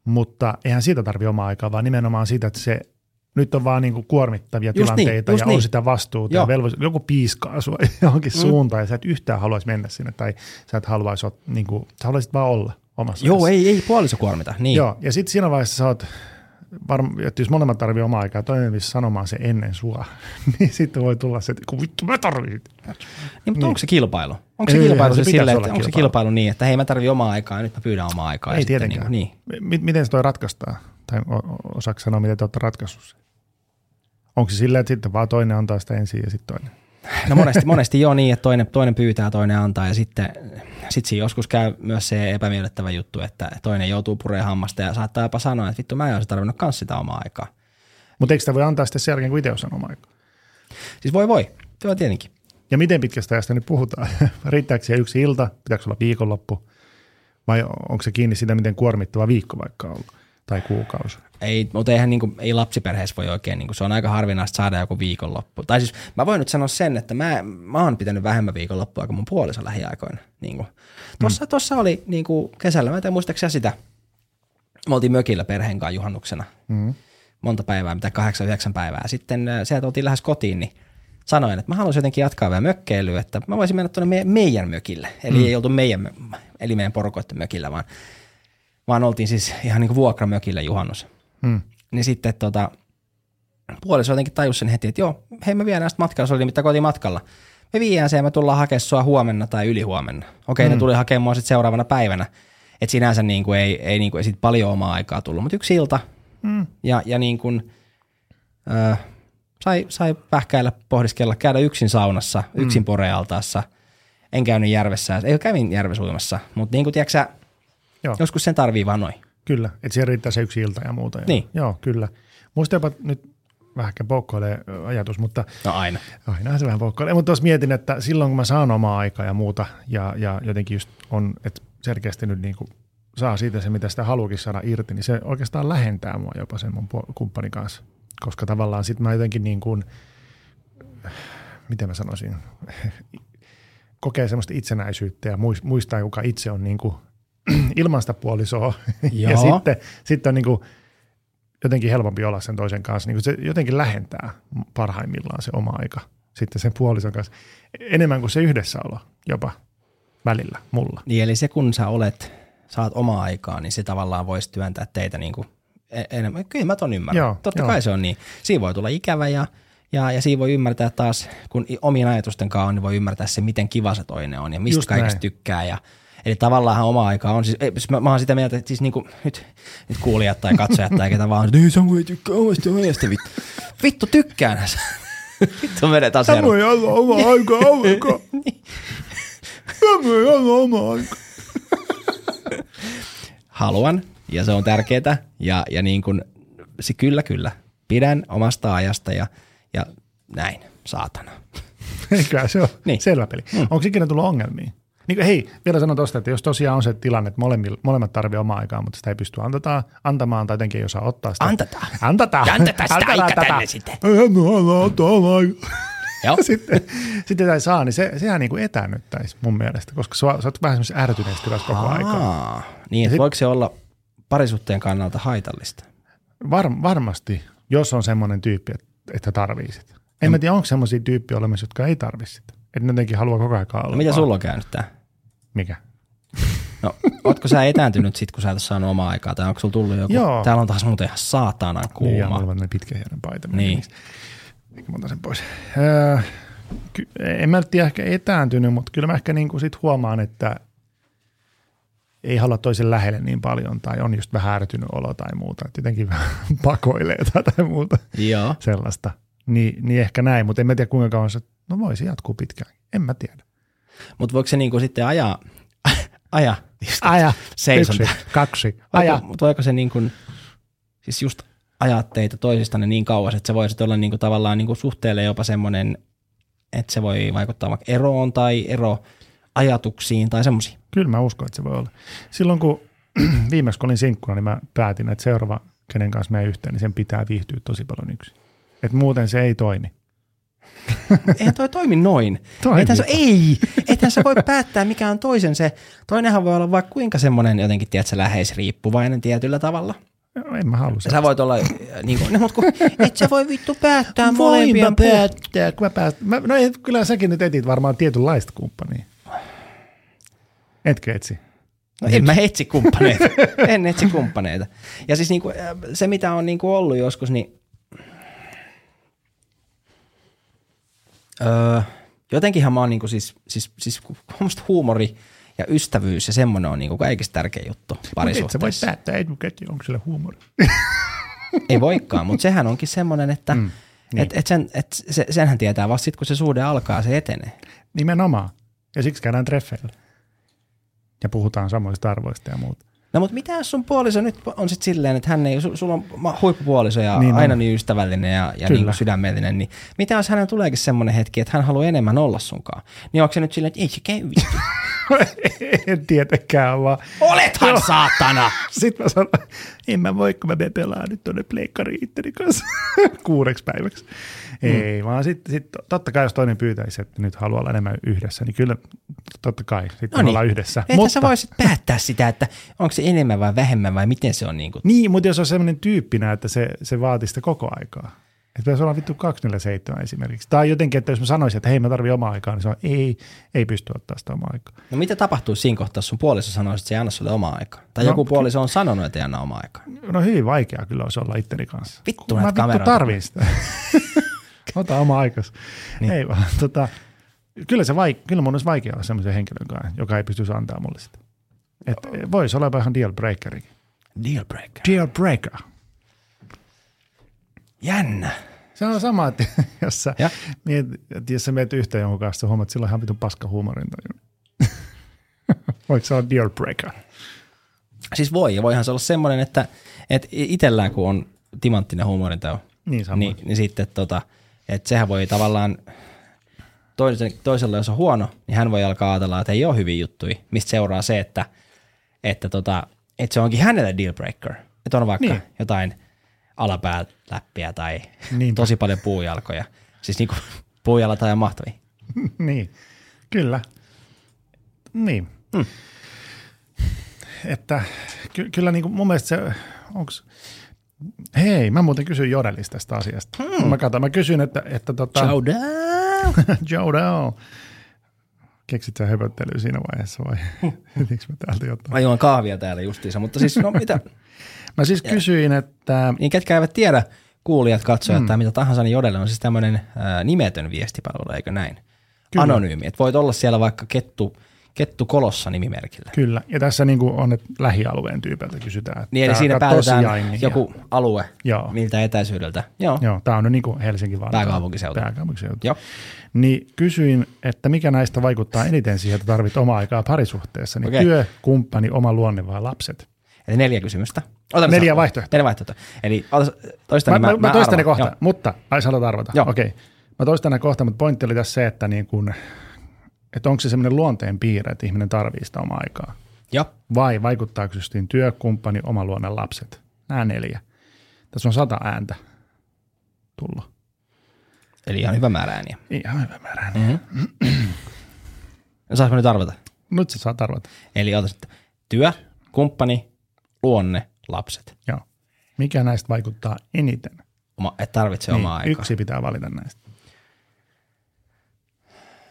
mutta eihän siitä tarvi omaa aikaa, vaan nimenomaan siitä, että se nyt on vaan niinku kuormittavia Just niin, tilanteita just ja on niin. sitä vastuuta Joo. ja velvollisuus. Joku piiskaa sua johonkin mm. suuntaan ja sä et yhtään haluaisi mennä sinne tai sä et haluaisi, niinku, sä haluaisit vaan olla omassa Joo, ajassa. ei, ei puoliso kuormita. Niin. Joo, ja sitten siinä vaiheessa sä oot, varm, että jos molemmat tarvii omaa aikaa, toinen sanomaan se ennen sua, niin sitten voi tulla se, että kun vittu mä tarvitsen. Niin, mutta Niin. onko se kilpailu? Onko se Eihän kilpailu se se olla että onko se kilpailu. niin, että hei mä tarvitsen omaa aikaa ja nyt mä pyydän omaa aikaa. Ei tietenkään. Niin, niin. M- miten se toi ratkaistaan? Tai osaako sanoa, miten te olette ratkaissut sen? Onko se silleen, että sitten vaan toinen antaa sitä ensin ja sitten toinen? No monesti, monesti joo niin, että toinen, toinen pyytää, toinen antaa ja sitten sit siinä joskus käy myös se epämiellyttävä juttu, että toinen joutuu pureen hammasta ja saattaa jopa sanoa, että vittu mä en olisi tarvinnut kans sitä omaa aikaa. Mutta eikö sitä voi antaa sitten sen jälkeen, kun itse on omaa aikaa? Siis voi voi, joo tietenkin. Ja miten pitkästä ajasta nyt puhutaan? Riittääkö siihen yksi ilta? Pitääkö olla viikonloppu? Vai onko se kiinni siitä, miten kuormittava viikko vaikka on ollut? Tai kuukausi? Ei, mutta eihän niin kuin, ei lapsiperheessä voi oikein, niin kuin, se on aika harvinaista saada joku viikonloppu. Tai siis mä voin nyt sanoa sen, että mä, mä oon pitänyt vähemmän viikonloppua kuin mun puoliso lähiaikoina. Niin kuin. Tossa, mm. tossa oli niin kuin kesällä, mä en tiedä sitä, me oltiin mökillä perheen kanssa juhannuksena. Mm. monta päivää, mitä kahdeksan, yhdeksän päivää. Sitten äh, sieltä oltiin lähes kotiin, niin sanoin, että mä haluaisin jotenkin jatkaa vielä mökkeilyä, että mä voisin mennä tuonne me- meidän mökille. Eli mm. ei oltu meidän, eli meidän porukoiden mökillä, vaan, vaan oltiin siis ihan niin kuin vuokramökillä juhannus. Mm. Niin sitten tota, puoliso jotenkin tajus sen heti, että joo, hei me viedään sitä matkalla, se oli nimittäin kotiin matkalla. Me viedään se ja me tullaan hakemaan sua huomenna tai ylihuomenna. Okei, mm. ne tuli hakemaan mua sitten seuraavana päivänä. Että sinänsä niin kuin ei, ei, niin kuin, ei sit paljon omaa aikaa tullut, mutta yksi ilta. Mm. Ja, ja niin kuin, ö, sai, sai pähkäillä, pohdiskella, käydä yksin saunassa, yksin mm. porealtaassa. En käynyt järvessä, ei kävin järvessä uimassa, mutta niin kuin tiedätkö Joo. joskus sen tarvii vaan noin. Kyllä, että siihen riittää se yksi ilta ja muuta. Ja, Niin. Joo, kyllä. Muista jopa nyt vähän poukkoilee ajatus, mutta No aina. aina se vähän poukkoilee. Mutta tuossa mietin, että silloin kun mä saan omaa aikaa ja muuta ja, ja jotenkin just on, että selkeästi nyt niin kuin saa siitä se, mitä sitä haluukin saada irti, niin se oikeastaan lähentää mua jopa sen mun kumppanin kanssa. Koska tavallaan sit mä jotenkin niin kuin, miten mä sanoisin, kokee semmoista itsenäisyyttä ja muis- muistaa, kuka itse on niin kuin ilman sitä puolisoa. ja sitten, sitten on niin kuin jotenkin helpompi olla sen toisen kanssa. Niin kuin se jotenkin lähentää parhaimmillaan se oma aika sitten sen puolison kanssa. Enemmän kuin se yhdessäolo jopa välillä mulla. Niin eli se kun sä olet, saat omaa aikaa, niin se tavallaan voisi työntää teitä niin kuin e- enemmän. Kyllä mä ton ymmärrän. Joo, Totta joo. kai se on niin. Siinä voi tulla ikävä ja, ja, ja siinä voi ymmärtää taas, kun omien ajatusten kanssa on, niin voi ymmärtää se, miten kiva se toinen on ja mistä Just kaikesta näin. tykkää. Ja, eli tavallaan oma aika on, siis, ei, siis mä, mä oon sitä mieltä, että siis niin kuin, nyt, nyt kuulijat tai katsojat tai ketä vaan, että Samu ei tykkää omasta ajasta, vittu. Vittu tykkään. vittu menee taas ero. ei olla oma aika ollenkaan. Samu ei olla oma aika. haluan ja se on tärkeää ja, ja niin kuin, se kyllä kyllä, pidän omasta ajasta ja, ja näin, saatana. Eikä se on Niin. niin. selvä peli. Mm. Onko ikinä tullut ongelmia? Niin kuin, hei, vielä sanon tuosta, että jos tosiaan on se tilanne, että molemmat, molemmat tarvitsee omaa aikaa, mutta sitä ei pysty antamaan, antamaan tai jotenkin ei osaa ottaa sitä. Antataan. Antataan. Antataan sitä Antataan aikaa tätä. tänne sitten. Mä halua aikaa. Joo. sitten, sitten sitä ei saa, niin se, sehän niin kuin etäännyttäisi mun mielestä, koska sä, sä oot vähän semmoisessa ärtyneessä tilassa koko aikaa. Aa, niin, että sit- voiko se olla parisuhteen kannalta haitallista? Var, varmasti, jos on semmoinen tyyppi, että, että tarvii sitä. En mä tiedä, onko semmoisia tyyppiä olemassa, jotka ei tarvi sitä. Että ne jotenkin haluaa koko ajan olla. No, mitä sulla on käynyt tää? Mikä? No, ootko sä etääntynyt sit, kun sä et ole saanut omaa aikaa, tai onko sulla tullut joku? Joo. Täällä on taas muuten ihan saatanan Niin, ja kuuma. mulla on pitkä hienon paita. Niin. Eikä mä otan sen pois. Öö, ky- en mä tiedä ehkä etääntynyt, mutta kyllä mä ehkä niinku sit huomaan, että ei halua toisen lähelle niin paljon tai on just vähän ärtynyt olo tai muuta. Että jotenkin vähän pakoilee tai, tai muuta Joo. sellaista. Niin, niin ehkä näin, mutta en mä tiedä kuinka kauan se, no voisi jatkuu pitkään. En mä tiedä. Mutta voiko se niinku sitten ajaa, aja, Aja, Seison yksi, kaksi, aja. Mutta voiko se niin kuin, siis just ajaa teitä toisistanne niin kauas, että se voisi olla niin kuin tavallaan niin kuin suhteelle jopa semmoinen, että se voi vaikuttaa vaikka eroon tai ero ajatuksiin tai semmoisiin. Kyllä mä uskon, että se voi olla. Silloin kun viimeksi kun olin sinkkuna, niin mä päätin, että seuraava, kenen kanssa me yhteen, niin sen pitää viihtyä tosi paljon yksin. Et muuten se ei toimi. Eihän toi toimi noin. Toimii. Eihän se, ei, eihän sä voi päättää mikä on toisen se. Toinenhan voi olla vaikka kuinka semmoinen jotenkin, tiedätkö, läheisriippuvainen tietyllä tavalla. No, en mä halua Sä voit olla, äh, niin kuin, no, mutta kun, et sä voi vittu päättää Voin molempien mä puolesta. päättää, kun mä päästän. Mä, no ei, kyllä säkin nyt etit varmaan tietynlaista kumppania. Etkö etsi? No en mä etsi kumppaneita. en etsi kumppaneita. Ja siis niinku, äh, se, mitä on niinku ollut joskus, niin öö, jotenkinhan mä oon niinku siis, siis, siis musta huumori ja ystävyys ja semmoinen on niinku kaikista tärkein juttu Mut et sä voi parisuhteessa. päättää etukäteen, onko sillä huumori. Ei voikaan, mutta sehän onkin semmoinen, että mm, niin. et, et sen, et se, senhän tietää vasta sitten, kun se suhde alkaa, se etenee. Nimenomaan. Ja siksi käydään treffeillä. Ja puhutaan samoista arvoista ja muuta. No mutta mitä jos sun puoliso nyt on sitten silleen, että hän ei, su, sulla on huippupuoliso ja Niin on. aina niin ystävällinen ja, ja Kyllä. niin sydämellinen, niin mitä jos hänellä tuleekin semmoinen hetki, että hän haluaa enemmän olla sunkaan? Niin onko se nyt silleen, että ei se käy vittu. en tietenkään vaan. Olethan Joo. saatana! Sitten mä sanon, en mä voi, kun mä menen pelaa nyt tuonne pleikkariin itteni kanssa kuudeksi päiväksi. Mm. Ei, vaan sitten sit, totta kai jos toinen pyytäisi, että nyt haluaa olla enemmän yhdessä, niin kyllä totta kai sitten No niin. ollaan yhdessä. Että mutta... sä voisit päättää sitä, että onko se enemmän vai vähemmän vai miten se on niin kuin. Niin, mutta jos on sellainen tyyppinä, että se, se vaatii sitä koko aikaa. Että pitäisi olla vittu 247 esimerkiksi. Tai jotenkin, että jos mä sanoisin, että hei mä tarvitsen omaa aikaa, niin se on ei, ei pysty ottaa sitä omaa aikaa. No mitä tapahtuu siinä kohtaa, jos sun puoliso sanoo, että se ei anna sulle omaa aikaa? Tai No, joku puoliso on sanonut, että ei anna omaa aikaa. No hyvin vaikea kyllä olisi olla itteni kanssa. Vittu mä vittu kameroita. tarvin sitä. Ota oma aikas. Niin. Ei vaan, tota, kyllä, se vaik- kyllä mun olisi vaikea olla semmoisen henkilön kanssa, joka ei pystyisi antaa mulle sitä. Et voisi olla vähän deal breakerikin. Deal breaker. Deal breaker. Jännä. Se on sama, että jos sä, Ja? mietit, että jos sä menet yhteen jonkun kanssa, huomaat, että sillä on ihan vitun paska huumorintaju. Voiko se olla deal breaker? Siis voi, ja voihan se olla semmoinen, että, että itsellään kun on timanttinen huumorintaju, Niin sama. niin, niin sitten tota, että sehän voi tavallaan, toisen, toisella jos on huono, niin hän voi alkaa ajatella, että ei ole hyviä juttuja, mistä seuraa se, että, että, tota, että se onkin hänelle deal breaker. Että on vaikka Niin. niin. jotain alapääläppiä tai Niinpä. tosi paljon puujalkoja. Siis niinku puujalat on mahtavia. niin, kyllä. Niin. Mm. Että ky- kyllä niin kuin mun mielestä se, onks, hei, mä muuten kysyin Jodelista tästä asiasta. Mm. Mä katson, mä kysyin, että, että tota, Ciao. Jodel. Keksit sä höpöttelyä siinä vaiheessa vai? Etikö mä täältä jotain? Mä juon kahvia täällä justiinsa, mutta siis no mitä, Mä siis kysyin, että niin ketkä eivät tiedä, kuulijat, katsojat mm. tai mitä tahansa, niin Jodelle on siis tämmöinen ää, nimetön viestipalvelu, eikö näin? Kyllä. Anonyymi, että voit olla siellä vaikka kettu, kettu kolossa nimimerkillä. kyllä, ja tässä niin kuin on, että lähialueen tyypiltä kysytään. Että Niin, eli siinä päätetään joku alue, Joo. miltä etäisyydeltä. Joo, joo, tämä on nyt niin kuin Helsinki Vantaa. Pääkaupunkiseutu. Pääkaupunkiseutu. Joo. Niin kysyin, että mikä näistä vaikuttaa eniten siihen, että tarvit omaa aikaa parisuhteessa. Niin Okei. työ, kumppani, oma luonne vai lapset? Eli neljä kysymystä. Otan Neljä vaihtoehtoa. Neljä vaihtoehtoa. Eli ota- toista, Mä, niin mä, mä, toistan ne kohta, Joo. mutta, ai sä haluat arvata. Okei. Mä toistan ne kohta, mutta pointti oli tässä se, että, niin kun, että onko se semmoinen luonteen piirre, että ihminen tarvii sitä omaa aikaa. Joo. Vai vaikuttaako justiin työ, kumppani, oma luonne, lapset? Nämä neljä. Tässä on sata ääntä tullut. Eli ihan hyvä määrä ääniä. Ihan hyvä määrä. Mm-hmm. Saanko nyt arvata? Nyt sä saat arvata. Eli ota sitten työ, kumppani, luonne, lapset. Joo. Mikä näistä vaikuttaa eniten? Oma, et tarvitse omaa aikaa. Niin, yksi pitää valita näistä.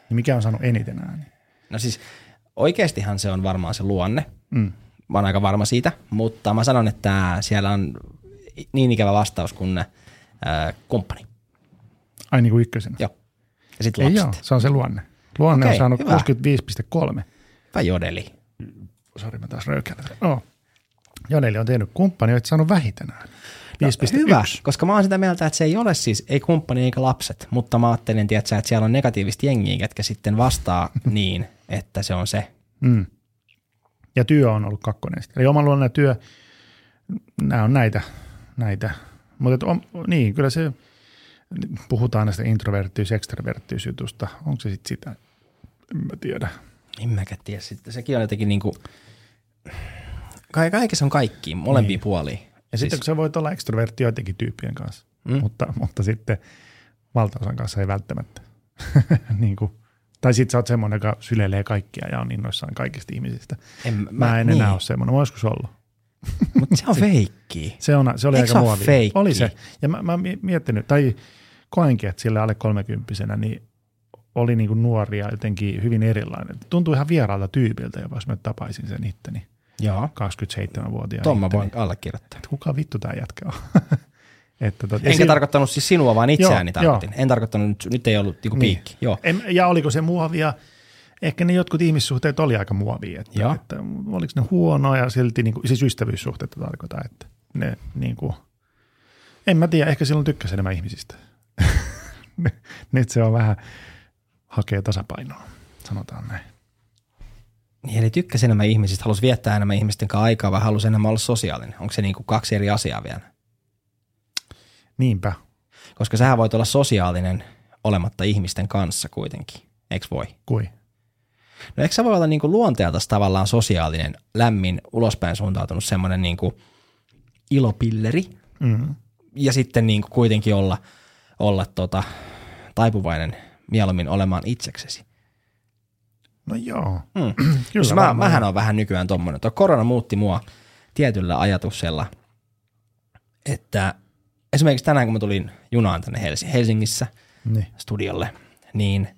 Niin mikä on saanut eniten ääniä? No siis oikeastihan se on varmaan se luonne. Mm. Mä oon aika varma siitä, mutta mä sanon, että siellä on niin ikävä vastaus kuin äh, kumppani. Ai niin kuin ykkösenä. Joo. Ja sitten Ei lapset. joo, se on se luonne. Luonne Okei, on saanut hyvä. 65,3. Vai jodeli. Sori, mä taas röykäilen. No. Joneli on tehnyt kumppani, olet saanut vähiten ääniä. 5,1. No, Hyvä, koska mä oon sitä mieltä, että se ei ole siis, ei kumppani eikä lapset, mutta mä ajattelin, tiedätkö, että siellä on negatiivista jengiä, ketkä sitten vastaa niin, että se on se. Mm. Ja työ on ollut kakkonen. Eli oma luonne ja työ, nämä on näitä. näitä. Mutta niin, kyllä se, puhutaan näistä introverttiys, extroverttiys jutusta. Onko se sitten sitä? En mä tiedä. En mäkään tiedä. Sitten sekin on jotenkin niin kuin, kaikessa on kaikki, molempia niin. puolia. Ja sitten kun sä voit olla ekstrovertti joidenkin tyyppien kanssa, mm. mutta, mutta sitten valtaosan kanssa ei välttämättä. niin kuin, tai sitten sä oot semmoinen, joka syleilee kaikkia ja on innoissaan kaikista ihmisistä. En, Mä, mä en niin. enää ole semmoinen. Mä joskus ollut. Mutta se on feikki. Se, on, se oli Eikö aika se ole muovi. feikki? Oli se. Ja mä, mä miettinyt, tai koenkin, että sille alle kolmekymppisenä, niin oli niin kuin nuoria jotenkin hyvin erilainen. Tuntui ihan vieraalta tyypiltä, jopa jos mä tapaisin sen itteni. Joo. 27-vuotiaan Tuon mä voin allekirjoittaa. Että kuka vittu tämä jätkä on? että tot, Enkä tarkoittanut siis sinua, vaan itseäni Joo, tarkoitin. En tarkoittanut, nyt, nyt ei ollut niinku Niin. piikki. Joo. En, ja oliko se muovia? Ehkä ne jotkut ihmissuhteet oli aika muovia. Että, Joo. että oliko ne huonoja ja silti, niin kuin, siis ystävyyssuhteita tarkoitan, että ne niin kuin, en mä tiedä, ehkä silloin tykkäsi enemmän ihmisistä. Nyt se on vähän, hakee tasapainoa, sanotaan näin. Niin, eli tykkäsi enemmän ihmisistä, halusi viettää enemmän ihmisten kanssa aikaa, vai halusi enemmän olla sosiaalinen. Onko se niinku kaksi eri asiaa vielä? Niinpä. Koska sähän voit olla sosiaalinen olematta ihmisten kanssa kuitenkin. Eikö voi? Kui? No eikö sä voi olla niinku luonteelta tavallaan sosiaalinen, lämmin, ulospäin suuntautunut semmoinen niinku ilopilleri Mm. ja sitten niinku kuitenkin olla, olla tota, taipuvainen mieluummin olemaan itseksesi. No joo. Mm. Kyllä Siis mä, mähän on vähän nykyään tommonen. Tuo korona muutti mua tietyllä ajatuksella, että esimerkiksi tänään kun mä tulin junaan tänne Helsi- Helsingissä Niin. studiolle, niin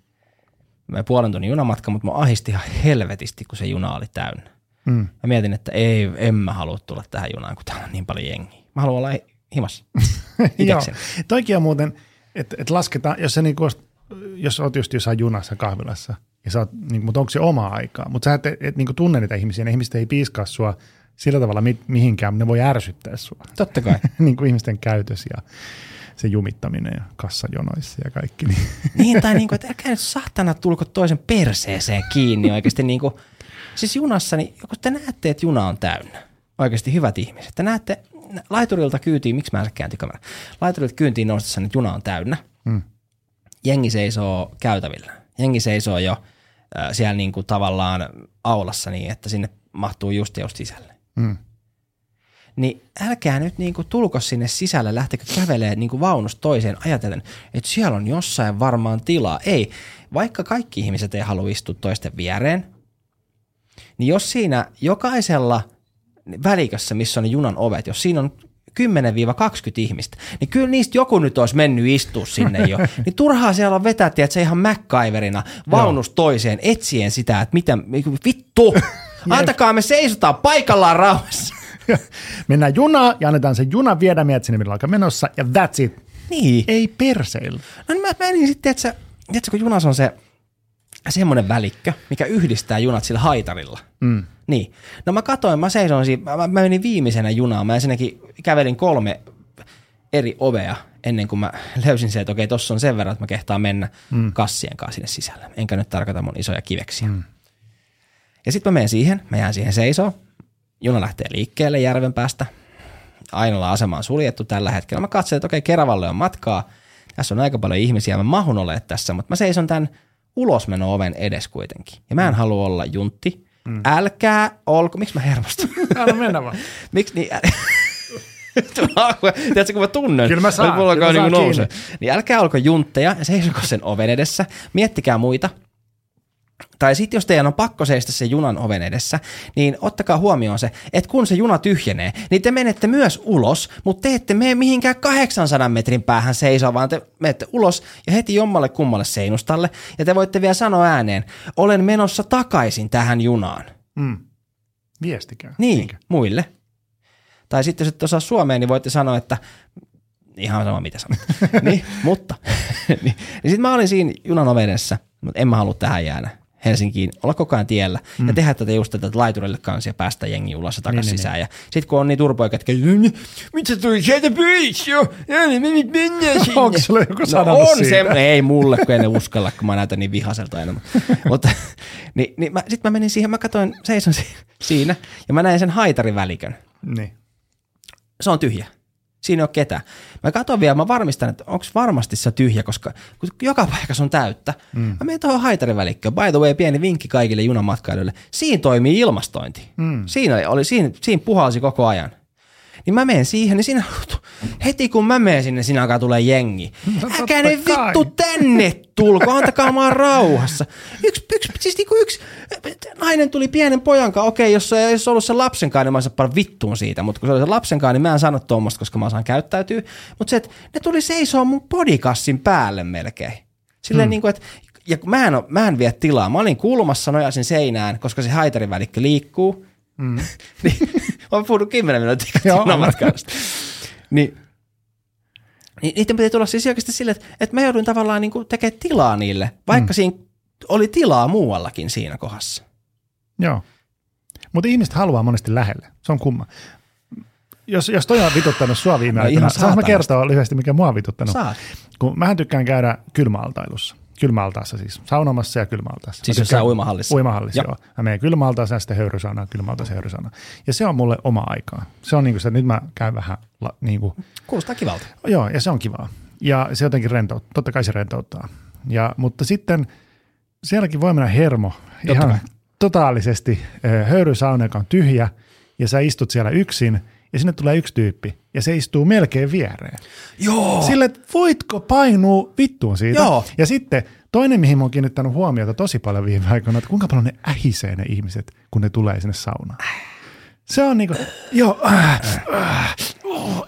mä puolen tunnin junamatka, mutta mä ahisti ihan helvetisti, kun se juna oli täynnä. Mm. Mä mietin, että ei, en mä halua tulla tähän junaan, kun täällä on niin paljon jengiä. Mä haluan olla himassa. Joo. Toikin on muuten, että et lasketaan, jos sä niinku, jos oot just jossain junassa kahvilassa, ja sä oot, niin, mutta onko se oma aikaa? Mutta sä et, et niinku tunne niitä ihmisiä, ne ihmiset ei piiskaa sua sillä tavalla mi, mihinkään, ne voi ärsyttää sua. Totta kai. niin kuin ihmisten käytös ja se jumittaminen ja kassajonoissa ja kaikki. Niin. Niin, tai niinku, että älkää nyt saatana tulko toisen perseeseen kiinni oikeasti niinku. Siis junassa, niin kun te näette, että juna on täynnä, oikeasti hyvät ihmiset, te näette laiturilta kyytiin, miksi mä en kamera, laiturilta kyyntiin noustessa, että juna on täynnä, Mm. jengi seisoo käytävillä, jengi seisoo jo äh, siellä niinku tavallaan aulassa niin, että sinne mahtuu just just sisälle. Mm. Niin älkää nyt niinku tulko sinne sisälle, lähtekö kävelee niinku vaunusta toiseen ajatellen, että siellä on jossain varmaan tilaa. Ei, vaikka kaikki ihmiset ei halua istua toisten viereen, niin jos siinä jokaisella välikössä, missä on junan ovet, jos siinä on 10-20 ihmistä, niin kyllä niistä joku nyt olisi mennyt istua sinne jo. niin turhaa siellä on vetää, että se ihan MacGyverina vaunusta toiseen etsien sitä, että mitä, vittu, antakaa me seisotaan paikallaan rauhassa. Mennään junaan ja annetaan sen junan viedä meidät sinne, millä alkaa menossa ja that's it. Niin. Ei perseillä. No niin mä menin sitten, että se, tiedätkö, kun junassa on se semmoinen välikkö, mikä yhdistää junat sillä haitarilla. Mm. Niin. No mä katoin, mä seisoin siinä, mä, mä menin viimeisenä junaan, mä ensinnäkin kävelin kolme eri ovea ennen kuin mä löysin se, että okei, tossa on sen verran, että mä kehtaan mennä mm. kassien kanssa sinne sisälle. Enkä nyt tarkoita mun isoja kiveksiä. Mm. Ja sitten mä menen siihen, mä jään siihen seisoo. Juna lähtee liikkeelle järven päästä. Ainola asema on suljettu tällä hetkellä. Mä katsoin, että okei, Keravalle on matkaa. Tässä on aika paljon ihmisiä, mä mahun olemaan tässä, mutta mä seison tämän ulosmeno-oven edes kuitenkin. Ja mä en halua olla juntti. Mm. Älkää olko, miksi mä hermostun? Anna mennä vaan. Miksi niin? Tiedätkö, kun mä tunnen, Kyllä mä saan, mulla kyllä mä niin saan nousee. Niin älkää olko juntteja ja seisoko sen oven edessä. Miettikää muita. Tai sitten jos teidän on pakko seistä sen junan oven edessä, niin ottakaa huomioon se, että kun se juna tyhjenee, niin te menette myös ulos, mutta te ette mene mihinkään 800 metrin päähän seisoa, vaan te menette ulos ja heti jommalle kummalle seinustalle. Ja te voitte vielä sanoa ääneen, olen menossa takaisin tähän junaan. Mm. Viestikää. Niin, Niinkö? muille. Tai sitten jos et osaa suomea, niin voitte sanoa, että ihan sama mitä sanot. niin, mutta. niin, niin sitten mä olin siinä junan oven edessä, mutta en mä halua tähän jäädä. Helsinkiin, olla koko ajan tiellä mm. ja tehdä tätä just tätä laiturille kanssa ja päästä jengi ulos ja takaisin Niin, niin, sisään. Ja sitten kun on niin turpoja, että mitä tuli sieltä pois jo, ja me nyt mennään sinne. Onko sulla joku no on siitä? se, ei mulle, kun ei ne uskalla, kun mä näytän niin vihaselta aina. Mutta niin, niin mä, sitten mä menin siihen, mä katsoin, seison si- siinä ja mä näin sen haitarivälikön. Niin. Se on tyhjä. Siinä ei ole ketään. Mä katson vielä, mä varmistan, että onko varmasti se tyhjä, koska kun joka paikassa on täyttä. Mm. Mä menen tuohon haitarivälikköön. By the way, pieni vinkki kaikille junamatkailijoille. Siinä toimii ilmastointi. Mm. Siinä, oli, siinä, siinä puhalsi koko ajan. Niin mä menen siihen, niin siinä heti kun mä menen sinne, siinä alkaa tulee jengi. No totta Äkä ne vittu tänne tulko, antakaa maan rauhassa. Yksi, yksi, siis niinku yksi nainen tuli pienen pojan kanssa, okei, jos se ei olisi ollut se lapsen kanssa, niin mä olisin paljon vittuun siitä, mutta kun se oli se lapsen kanssa, niin mä en sano tuommoista, koska mä osaan käyttäytyä. Mutta se, että ne tuli seisoo mun podikassin päälle melkein. Silleen mm. niin kuin, että ja kun mä en, oo, mä en vie tilaa. Mä olin kulmassa, nojasin seinään, koska se haitarivälikkö liikkuu. Mm. niin, mä oon puhunut kymmenen minuuttia Joo. junamatkailasta. niin, niin niiden piti tulla siis oikeasti silleen, että, että mä jouduin tavallaan niin tekemään tilaa niille, vaikka mm. siinä oli tilaa muuallakin siinä kohdassa. Joo. Mutta ihmiset haluaa monesti lähelle. Se on kumma. Jos, jos toi on vituttanut sua viime No aikoina, saanko mä kertoa lyhyesti, mikä mua on vituttanut? Saat. Kun mähän tykkään käydä kylmäaltailussa. Kylmäaltaassa siis. Saunomassa ja kylmäaltaassa. Siis jossain uimahallissa. Uimahallissa, Joo. joo. Mä menen kylmäaltaassa ja sitten höyrysaunaan, kylmäaltaassa höyrysaunaan. Ja se on mulle oma aikaa. Se on niinku se, että nyt mä käyn vähän la, niinku, Kuulostaa kivalta. Joo, ja se on kivaa. Ja se jotenkin rentouttaa. Totta kai se rentouttaa. Ja, mutta sitten sielläkin voi mennä hermo Totta ihan kai. totaalisesti ö, höyrysauna, joka on tyhjä, ja sä istut siellä yksin, ja sinne tulee yksi tyyppi, ja se istuu melkein viereen. Joo. Sille, että voitko painua vittuun siitä? Joo. Ja sitten toinen, mihin mä oon kiinnittänyt huomiota tosi paljon viime aikoina, että kuinka paljon ne ähisee ne ihmiset, kun ne tulee sinne saunaan. Se on niinku, joo, äh, äh,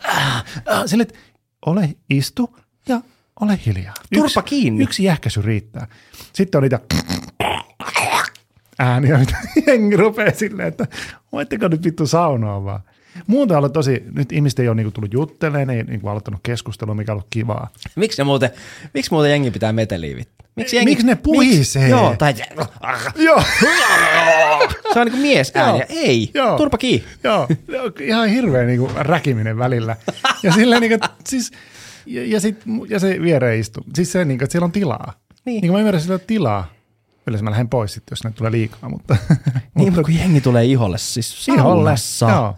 äh, äh, sille, että ole istu ja ole hiljaa. Turpa kiinni. Yksi jähkäisy riittää. Sitten on niitä ääniä, mitä jengi rupeaa silleen, että voitteko nyt vittu saunoa vaan. Muuta on tosi, nyt ihmiset ei ole niinku tullut juttelemaan, ei niinku aloittanut keskustelua, mikä on ollut kivaa. Miksi ne muuten, miksi muuten jengi pitää meteliä vittu? Miksi, Miksi ne puhisee? Joo, tai Joo, se on niin kuin mies ääni. Joo. Ei, Joo. turpa kiinni. joo, ihan hirveä niinku räkiminen välillä. Ja silleen niinku, siis, ja, ja, sit, ja se viereen istuu. Siis se, niinku, että siellä on tilaa. Niin. niin mä ymmärrän, että siellä on tilaa. Yleensä mä lähden pois sitten, jos ne tulee liikaa, mutta... Niin, mutta kun jengi tulee iholle, siis Iholle, joo.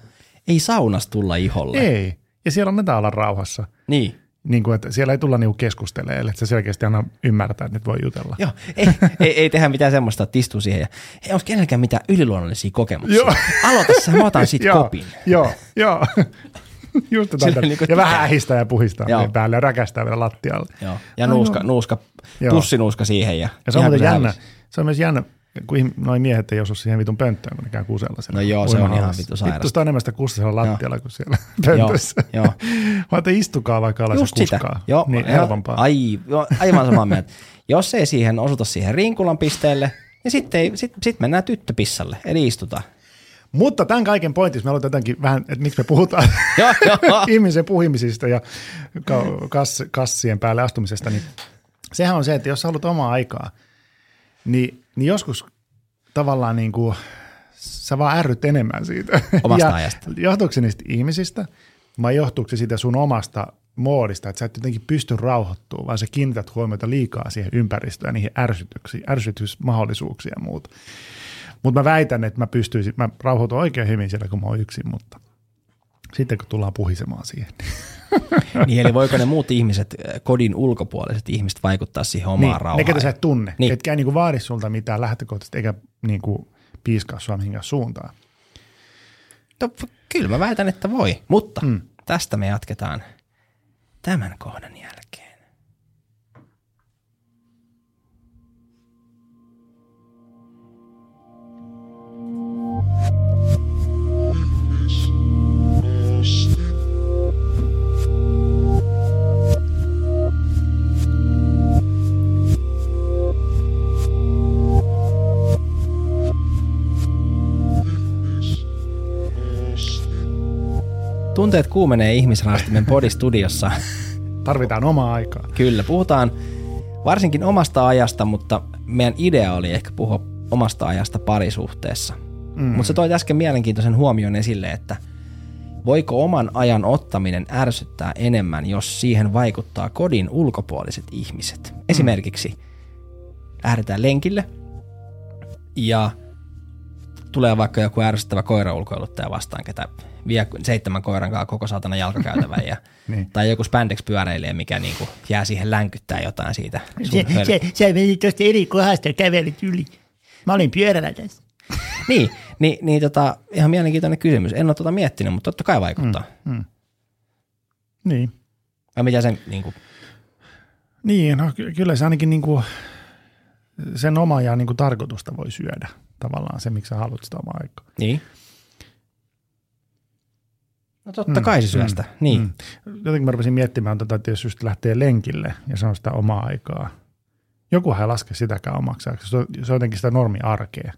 Ei saunassa tulla iholle. Ei. Ja siellä on olla rauhassa. Niin. Niin kuin, että siellä ei tulla niinku keskustelemaan, että se selkeästi anna ymmärtää, että nyt voi jutella. Joo, ei, ei, ei tehdä mitään semmoista, että istuu siihen ja ei onko kenelläkään mitään yliluonnollisia kokemuksia. Joo. Aloita sä, mä otan sit kopin. Joo, joo. Just tätä. Niinku ja vähän ähistää ja puhistaa Joo. meidän päälle ja räkästää vielä lattialle. Joo. Ja nuuska, nuuska pussinuuska siihen. Ja, Ja se on jännä. Se on myös jännä, kun ihm- noi miehet ei osu siihen vitun pönttöön, kun ne käy kusella siellä No joo, se on ihan vittu sairasta. Vittu sitä enemmän sitä kusta siellä lattialla kuin siellä Joo, pöntössä. joo. Mä että istukaa vaikka alas Just ja sitä. kuskaa. Joo, niin helpompaa. Ai, joo, aivan samaa mieltä. Jos ei siihen osuta siihen rinkulan pisteelle, niin sitten sit, sit mennään tyttöpissalle, eli istutaan. Mutta tämän kaiken pointissa me aloitetaan vähän, että miksi me puhutaan Joo, joo. ihmisen puhimisista ja ka- kass, kassien päälle astumisesta, niin sehän on se, että jos sä haluat omaa aikaa, niin, niin joskus tavallaan niin kuin, sä vaan ärryt enemmän siitä. Omasta ja ajasta. Johtuuko se niistä ihmisistä vai johtuuko se siitä sun omasta moodista, että sä et jotenkin pysty rauhoittumaan, vaan sä kiinnität huomiota liikaa siihen ympäristöön, niihin ärsytyksiin, ärsytysmahdollisuuksiin ja muuta. Mutta mä väitän, että mä pystyisin, mä rauhoitun oikein hyvin siellä, kun mä oon yksin, mutta sitten kun tullaan puhisemaan siihen. Niin, eli voiko ne muut ihmiset, äh, kodin ulkopuoliset ihmiset vaikuttaa siihen omaan niin, rauhaan? ne, ketä sä et tunne, Niin. niin. etkä ei niinku vaadi sulta mitään lähtökohtaisesti, eikä niinku piiskaa sua mihinkään suuntaan. No, kyllä mä väitän, että voi, mutta Mm. tästä me jatketaan tämän kohdan jälkeen. Tunteet kuumenee ihmisraastimen podistudiossa. Tarvitaan omaa aikaa. Kyllä, puhutaan varsinkin omasta ajasta, mutta meidän idea oli ehkä puhua omasta ajasta parisuhteessa. Mm. Mutta se toi äsken mielenkiintoisen huomion esille, että voiko oman ajan ottaminen ärsyttää enemmän, jos siihen vaikuttaa kodin ulkopuoliset ihmiset. Esimerkiksi lähdetään lenkille ja tulee vaikka joku ärsyttävä koiraulkoiluttaja vastaan, ketä vie seitsemän koiran kanssa koko saatana jalkakäytävän ja, Niin. tai joku spandex pyöräilijä, mikä niinku jää siihen länkyttää jotain siitä. Se, höl- se, meni tuosta eri kohdasta kävelit yli. Mä olin pyörällä tässä. niin, niin, niin tota, ihan mielenkiintoinen kysymys. En ole tota miettinyt, mutta totta kai vaikuttaa. Mm. Mm. Niin. Vai mitä sen, niin kuin, Niin, no ky- kyllä se ainakin niinku sen omaa ja niinku tarkoitusta voi syödä tavallaan se, miksi sä haluat sitä omaa aikaa. niin. No totta kai se syö sitä, niin. Mm. Jotenkin mä rupesin miettimään tätä, että jos just lähtee lenkille ja se on sitä omaa aikaa. Jokuhan ei laske sitäkään omaksi. Se on, se on jotenkin sitä normiarkea.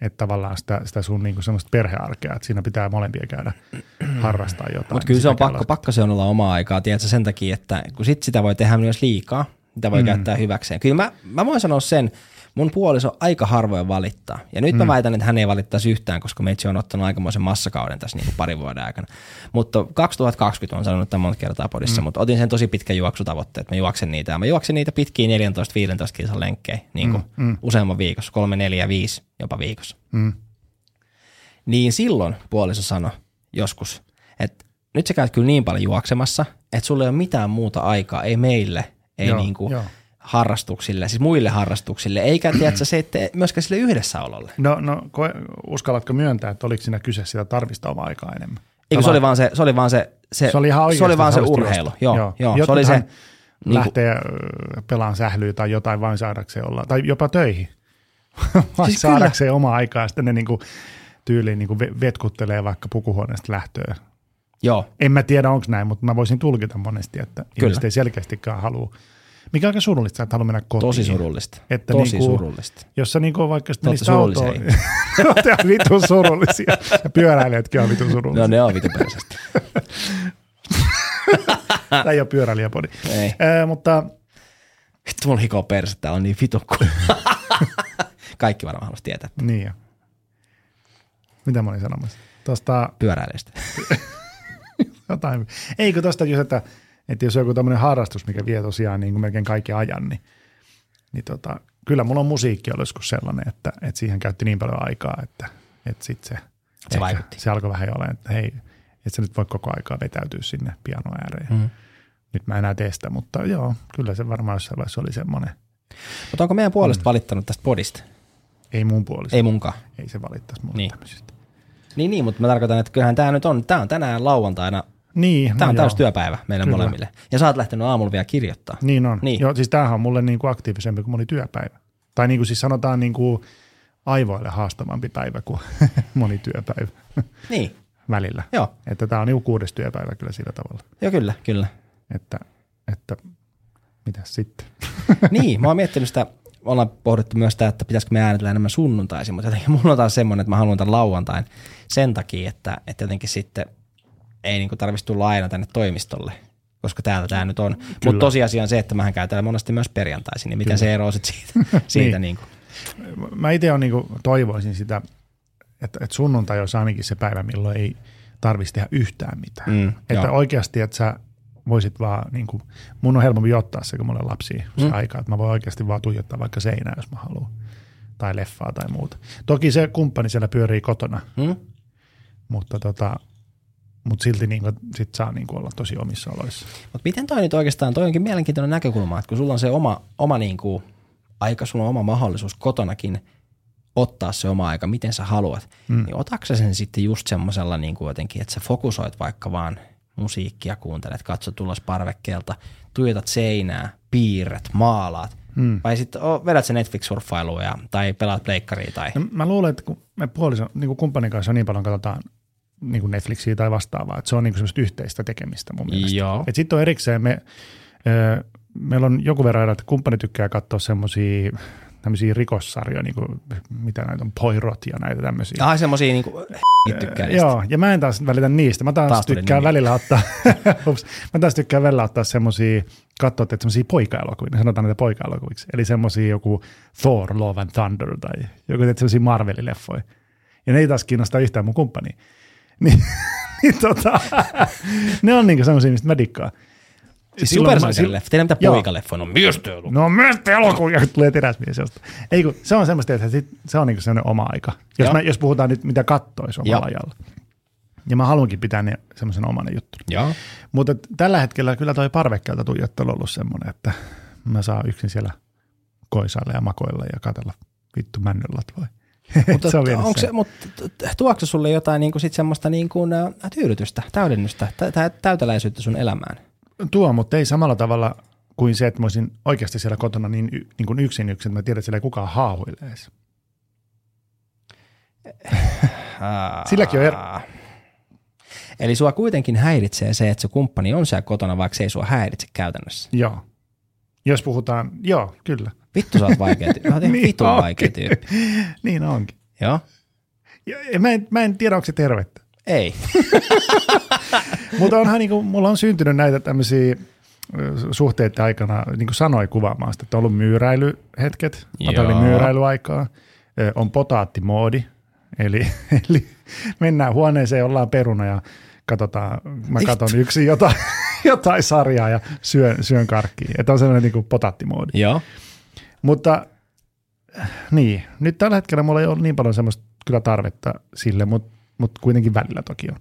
Että tavallaan sitä, sitä sun niinku semmoista perhearkea, että siinä pitää molempia käydä harrastaa jotain. Mutta kyllä se on pakko, pakko se on olla omaa aikaa, tiedätkö, sen takia, että kun sit sitä voi tehdä myös liikaa, mitä voi mm. käyttää hyväkseen. Kyllä mä, mä voin sanoa sen, mun puoliso aika harvoin valittaa. Ja nyt mm. mä väitän, että hän ei valittaisi yhtään, koska meitsi on ottanut aikamoisen massakauden tässä niin kuin parin vuoden aikana. Mutta 2020 on sanonut tämän monta kertaa podissa, mm. mutta otin sen tosi pitkän juoksutavoitteen, että mä juoksen niitä. Ja mä juoksen niitä pitkiä 14-15 kilsan lenkkejä, niin kuin mm. useamman viikossa, kolme, neljä, viisi jopa viikossa. Mm. Niin silloin puoliso sanoi joskus, että nyt sä käyt kyllä niin paljon juoksemassa, että sulla ei ole mitään muuta aikaa, ei meille, ei Joo, niinku joo. Harrastuksille, siis muille harrastuksille, eikä tiedätkö, se ette myöskään sille yhdessäololle. No, no koe, uskallatko myöntää, että oliko siinä kyse sitä tarvista omaa aikaa enemmän? Eikö se oli vaan se, se oli vaan se, se, Se oli ihan se, oli vaan se urheilu. Joo, joo. joo. se oli se, niin kuin, lähtee ö, pelaan sählyä tai jotain vain saadakseen olla, tai jopa töihin, Siis saadakseen omaa aikaa, sitten ne niinku, tyyliin niinku ve- vetkuttelee vaikka pukuhuoneesta lähtöä. joo, En mä tiedä, onko näin, mutta mä voisin tulkita monesti, että Kyllä. ihmiset ei selkeästikään halua. Mikä on aika surullista, että haluaa mennä kotiin. tosi surullista. Että tosi niinku- surullista. Jos sä niinku vaikka sitten ootte autoon, surullisia. te on vitun surullisia. Ja pyöräilijätkin on vitun surullisia. No ne on vitu persestä. Tämä ei ole pyöräilijäpodi. Ei. Ee, mutta Vittu mulla hikoo perse, täällä on niin vitu ku- Kaikki varmaan haluaisi tietää niin jo. Mitä mä olin sanomassa? Tuosta pyöräilijästä. jotain. Eikö tuosta just, että, että jos on joku tämmöinen harrastus, mikä vie tosiaan niin kuin melkein kaiken ajan, niin, niin tota, kyllä mulla on musiikki ollut joskus sellainen, että, että siihen käytti niin paljon aikaa, että, että sit se, ehkä vaikutti. se alkoi vähän jo olemaan, että hei, että sä nyt voit koko aikaa vetäytyä sinne piano ääreen. Mm. Nyt mä enää tee sitä, mutta joo, kyllä se varmaan jossain vaiheessa oli semmoinen. Mutta onko meidän puolesta valittanut tästä podista? Ei mun puolesta. Ei munkaan. Ei se valittaisi mulle Niin. niin. tämmöisistä. Niin, niin, mutta mä tarkoitan, että kyllähän tämä nyt on, tämä on tänään lauantaina, Niin, tämä on joo. täysi työpäivä meille Kyllä. molemmille. Ja sä oot lähtenyt aamulla vielä kirjoittaa. Niin on. Niin. Joo, siis tämähän on mulle niin kuin aktiivisempi kuin moni työpäivä. Tai niin kuin siis sanotaan niin kuin aivoille haastavampi päivä kuin moni työpäivä Niin, välillä. joo, Että tämä on niin kuudes työpäivä kyllä sillä tavalla. joo kyllä, kyllä. Että, että mitä sitten? niin, mä oon miettinyt sitä, ollaan pohdittu myös sitä, että pitäisikö me äänitellä enemmän sunnuntaisin, mutta jotenkin mulla on taas semmoinen, että mä haluan tämän lauantain sen takia, että, että jotenkin sitten ei niinku tarvitsisi tulla aina tänne toimistolle, koska täältä tämä nyt on. Mutta tosiasia on se, että mähän käyn täällä monesti myös perjantaisin, niin mikä se ero sitten siitä, siitä Niin. niin. niinku. Mä itse on niin kuin toivoisin sitä, että, että sunnuntai olisi ainakin se päivä, milloin ei tarvitsisi tehdä yhtään mitään. Mm, että joo. oikeasti, että sä voisit vaan, niin kuin, mun on helpompi ottaa se, kun mulla on lapsia se Mm. aika, että mä voin oikeasti vaan tuijottaa vaikka seinää, jos mä haluan. Tai leffaa tai muuta. Toki se kumppani siellä pyörii kotona, Hmm? mutta, tota, mutta silti niin kuin, sit saa niin kuin olla tosi omissa oloissa. Mutta miten toi nyt oikeastaan, toi onkin mielenkiintoinen näkökulma, että kun sulla on se oma, oma niinku, aika, sulla on oma mahdollisuus kotonakin ottaa se oma aika, miten sä haluat, mm. niin otatko sä sen sitten just semmoisella niin kuin jotenkin, että sä fokusoit vaikka vaan musiikkia, kuuntelet, katsot ulos parvekkeelta, tuijotat seinää, piirret, maalaat, mm. vai sitten oh, vedät se Netflix-surffailua ja, tai pelaat pleikkaria tai... No, mä luulen, että kun me puolison, niin kuin kumppanin kanssa niin paljon katsotaan niin kuin Netflixiä tai vastaavaa, että se on niin kuin semmoista yhteistä tekemistä mun mielestä. Sitten on erikseen, me, ö, meillä on joku verran, että kumppani tykkää katsoa semmoisia tämmöisiä rikossarjoja, niin kuin, mitä näitä on, Poirot ja näitä tämmöisiä. Ah, semmosia niinku tykkää niistä. Joo, ja mä en taas välitä niistä. Mä taas, Taas tykkään välillä ottaa, ups, mä taas tykkään välillä ottaa semmosia, katsoa, että semmosia poika-elokuvia, sanotaan niitä poika-elokuviksi. Eli semmosia joku Thor, Love and Thunder tai joku semmosia Marvel-leffoja. Ja ne ei taas kiinnosta yhtään mun kumppania. Niin, niin tota, ne on niinku semmosia, mistä mä dikkaan. Siis supersankarille leffa. Teillä mitä Joo. poikaleffoja on miestyöluku. No myös elokuvia, kun tulee teräsmies josta. Ei kun, se on semmoista, että sit, se on niinku semmoinen oma aika. Jos, Joo. mä, jos puhutaan nyt, mitä kattoisi omalla Joo. ajalla. Ja mä haluankin pitää ne semmoisen oman juttu. Joo. Mutta tällä hetkellä kyllä toi parvekkeelta tuijottelu on ollut semmoinen, että mä saan yksin siellä koisailla ja makoilla ja katella vittu männönlatvoja. Mutta se on onko se, mutta tuokse sulle jotain niin kuin sit semmoista niin kuin, ä, tyydytystä, täydennystä, tä, tä, täyteläisyyttä sun elämään? Tuo, mutta ei samalla tavalla kuin se, että mä olisin oikeasti siellä kotona niin, niin kuin yksin yksin, että mä tiedän, että siellä ei kukaan haahuile edes. Silläkin on ero. Eli sua kuitenkin häiritsee se, että se kumppani on siellä kotona, vaikka se ei sua häiritse käytännössä. Joo. Jos puhutaan, joo, kyllä. Vittu sä oot vaikea tyyppi. Oot Niin vitun onkin. vaikea tyyppi. Niin onkin. Joo? Ja, mä, en, mä en tiedä, onko se tervettä. Ei. Mutta onhan niin kuin, mulla on syntynyt näitä tämmöisiä suhteiden aikana, niin kuin sanoi kuvaamaan sitä, että on ollut myyräilyhetket, olin myyräilyaikaa, on potaattimoodi, eli, eli mennään huoneeseen, ollaan peruna ja katsotaan, mä katson yksin jotain, jotain sarjaa ja syön, syön karkkia. Että on sellainen niin kuin potaattimoodi. Joo. Mutta äh, niin, nyt tällä hetkellä mulla ei ole niin paljon semmoista kyllä tarvetta sille, mutta, mutta kuitenkin välillä toki on.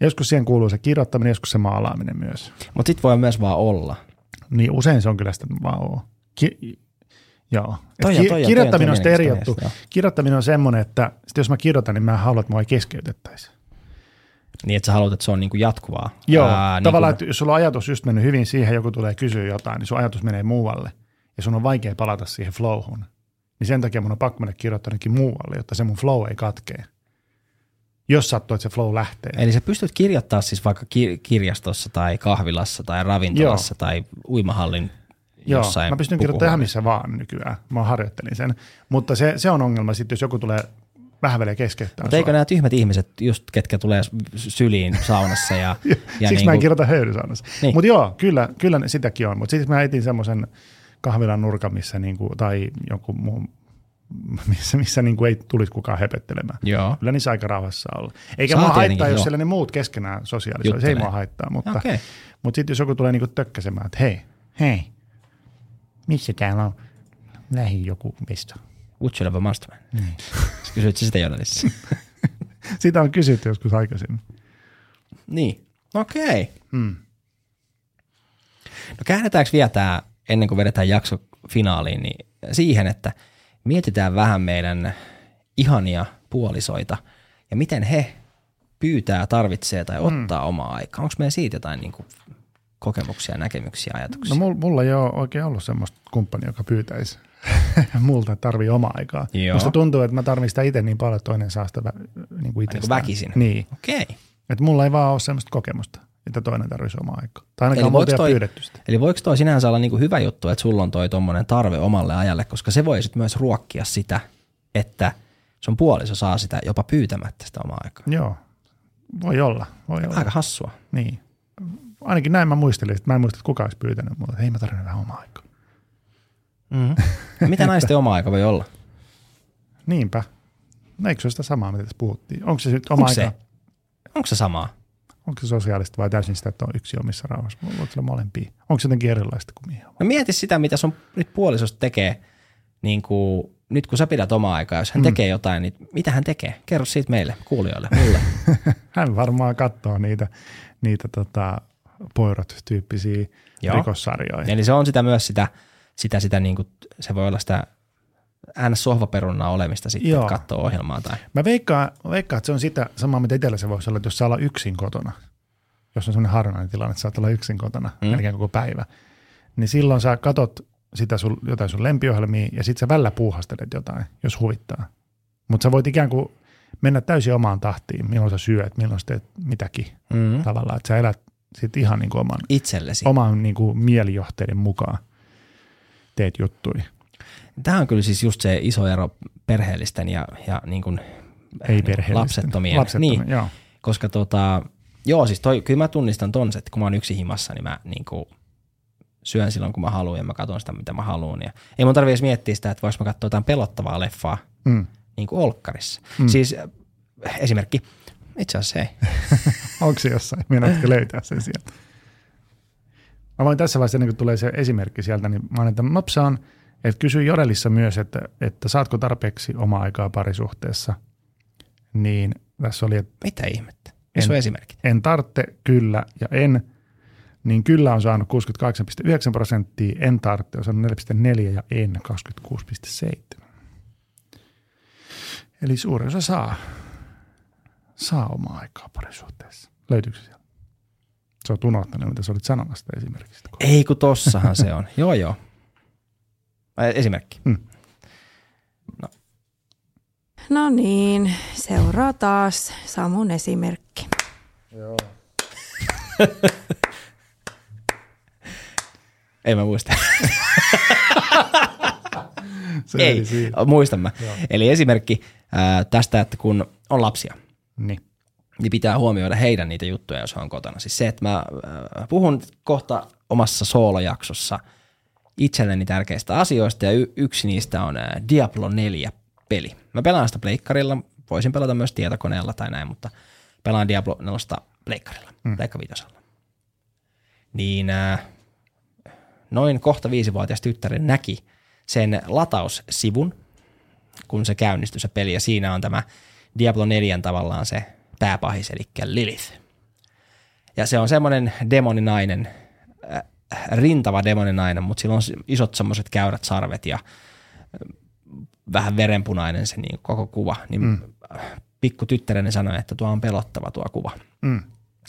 Joskus siihen kuuluu se kirjoittaminen, joskus se maalaaminen myös. Mutta sit voi myös vaan olla. Niin usein se on kyllä sitä vaan oo. Ki- joo. Toi on- ki- toi kirjoittaminen toi on on sitten eri juttu. Kirjoittaminen on semmoinen, että sit jos mä kirjoitan, niin mä haluan, että mua ei keskeytettäisi. Niin, että sä haluat, että se on niinku jatkuvaa. Joo, Ää, tavallaan, niinku, että jos sulla on ajatus just mennyt hyvin siihen, joku tulee kysyä jotain, niin sun ajatus menee muualle. Ja sun on vaikea palata siihen flowhun. Niin sen takia mun on pakko mennä kirjoittanekin muualle, jotta se mun flow ei katkee. Jos sattuu, että se flow lähtee. Eli sä pystyt kirjoittaa siis vaikka ki- kirjastossa tai kahvilassa tai ravintolassa Joo. tai uimahallin Joo, jossain mä pystyn kirjoittamaan ihan missä vaan nykyään. Mä harjoittelin sen. Mutta se, se on ongelma sitten, jos joku tulee vähävelee keskeyttää Mutta eikö nämä tyhmät ihmiset, just ketkä tulee syliin saunassa ja, ja Siksi mä en niinku- kirjoita höyrysaunassa. Niin. Niin. Mutta joo, kyllä, kyllä sitäkin on. Mutta sitten mä etin semmoisen kahvilan nurkan, missä niinku, tai joku muu, missä, missä niinku ei tulisi kukaan hepettelemään. Joo. Kyllä niissä aika rauhassa olla. Eikä Saa mua haittaa, jos joo. siellä ne muut keskenään sosiaalisoi. Se ei mua haittaa, mutta, Okei. mutta sitten jos joku tulee niinku tökkäsemään, että hei, hei, missä täällä on lähi joku mesta? Would you love a masterman? Niin. Kysyit sitä jodelissa? Sitä on kysytty joskus aikaisemmin. niin. Okei. Mm. No käännetäänkö vielä tää, ennen kuin vedetään jakso finaaliin, niin siihen, että mietitään vähän meidän ihania puolisoita ja miten he pyytää, tarvitsee tai ottaa mm. omaa aikaa. Onko meillä siitä jotain niin kuin, kokemuksia, näkemyksiä, ajatuksia? No mulla, mulla ei ole oikein ollut semmoista kumppania, joka pyytäisi multa, tarvii omaa aikaa. Joo. Musta tuntuu, että mä tarvitsen sitä itse niin paljon, että toinen saa sitä vä- niin kuin niin itsestään. väkisin. Niin. Okei. Että mulla ei vaan ole semmoista kokemusta, että toinen tarvitsisi omaa aikaa. Tai ainakaan Eli multa toi- pyydetty sitä. Eli voiko toi sinänsä olla niinku hyvä juttu, että sulla on toi tommonen tarve omalle ajalle, koska se voi sit myös ruokkia sitä, että sun puoliso saa sitä jopa pyytämättä sitä omaa aikaa. Joo, voi olla. Voi olla. Aika hassua. Niin. Ainakin näin mä muistelin, että mä en muista, että kuka olisi pyytänyt että hei mä tarvitsen vähän omaa aikaa. Mm-hmm. Mitä naisten oma aika voi olla? Niinpä. No eikö se ole sitä samaa, mitä tässä puhuttiin? Onko se nyt oma Onko aika? se? Onko se samaa? Onko se sosiaalista vai täysin sitä, että on yksi omissa rauhassa? Voiko sillä molempia? Onko se jotenkin erilaista kuin mihin? No mieti sitä, mitä sun nyt puolisosta tekee, niin kuin, nyt kun sä pidät omaa aikaa, jos hän mm. tekee jotain, niin mitä hän tekee? Kerro siitä meille, kuulijoille, mulle. Hän varmaan katsoo niitä, niitä tota, poirot-tyyppisiä Joo. rikossarjoja. Eli se on sitä myös sitä, sitä, sitä niin kuin, se voi olla sitä ns. sohvaperunaa olemista sitten, Joo. että katsoo ohjelmaa tai Mä veikkaan, veikkaan, että se on sitä samaa, mitä itsellä se voisi olla, että jos saa olla yksin kotona, jos on sellainen harvinainen tilanne, että saat olla yksin kotona Mm. melkein koko päivä, niin silloin sä katot sitä sun, jotain sun lempiohjelmia ja sit sä välillä puuhastelet jotain, jos huvittaa. Mutta sä voit ikään kuin mennä täysin omaan tahtiin, milloin sä syöt, milloin sä teet mitäkin mm. tavallaan, että sä elät sit ihan niin kuin oman, itsellesi. oman niin kuin mielijohteiden mukaan teet juttui. Tämä on kyllä siis just se iso ero perheellisten ja, ja niin kuin Ei perheellisten. lapsettomien. Lapsettomien, Niin, joo. koska tota, joo siis toi, kyllä mä tunnistan ton, että kun mä oon yksi himassa, niin mä niin kuin syön silloin kun mä haluan ja mä katson sitä mitä mä haluan. Ja ei mun tarvitse edes miettiä sitä, että voiko mä katsoa jotain pelottavaa leffaa Mm. niin kuin olkkarissa. Mm. Siis esimerkki, itse asiassa ei. Onko se jossain? Meinaatko löytää sen sieltä? Mä voin tässä vaiheessa, ennen kuin tulee se esimerkki sieltä, niin mä annan tämän nopsaan, että kysy Jorelissa myös, että, että saatko tarpeeksi omaa aikaa parisuhteessa. Niin tässä oli, että Mitä ihmettä? Missä on En. esimerkit? en tartte, kyllä ja en. Niin kyllä on saanut 68,9 prosenttia, en tartte on saanut 4,4 ja en 26,7. Eli suurin osa saa, saa omaa aikaa parisuhteessa. Löytyykö se? Sä oot unohtanut, mitä sä olit sanomassa esimerkiksi. Ei kun tossahan se on. Joo joo. Esimerkki. No niin, seuraa taas Samun esimerkki. Ei mä muista. Se Ei, muistan mä. Eli esimerkki ää, tästä, että kun on lapsia, Niin. Niin pitää huomioida heidän niitä juttuja, jos he on kotona. Siis se, että mä äh, puhun kohta omassa soolojaksossa itselleni tärkeistä asioista ja y- yksi niistä on äh, Diablo 4 peli. Mä pelaan sitä pleikkarilla, voisin pelata myös tietokoneella tai näin, mutta pelaan Diablo 4 pleikkarilla, mm. pleikka viitosella. Niin äh, noin kohta viisivuotias tyttären näki sen lataussivun, kun se käynnistyi se peli, ja siinä on tämä Diablo 4 tavallaan se pääpahis, eli Lilith. Ja se on semmoinen demoninainen, äh, rintava demoninainen, mutta sillä on isot semmoiset käyrät sarvet ja äh, vähän verenpunainen se niin koko kuva. Niin mm. pikku tyttäreni sanoi, että tuo on pelottava tuo kuva. Mm.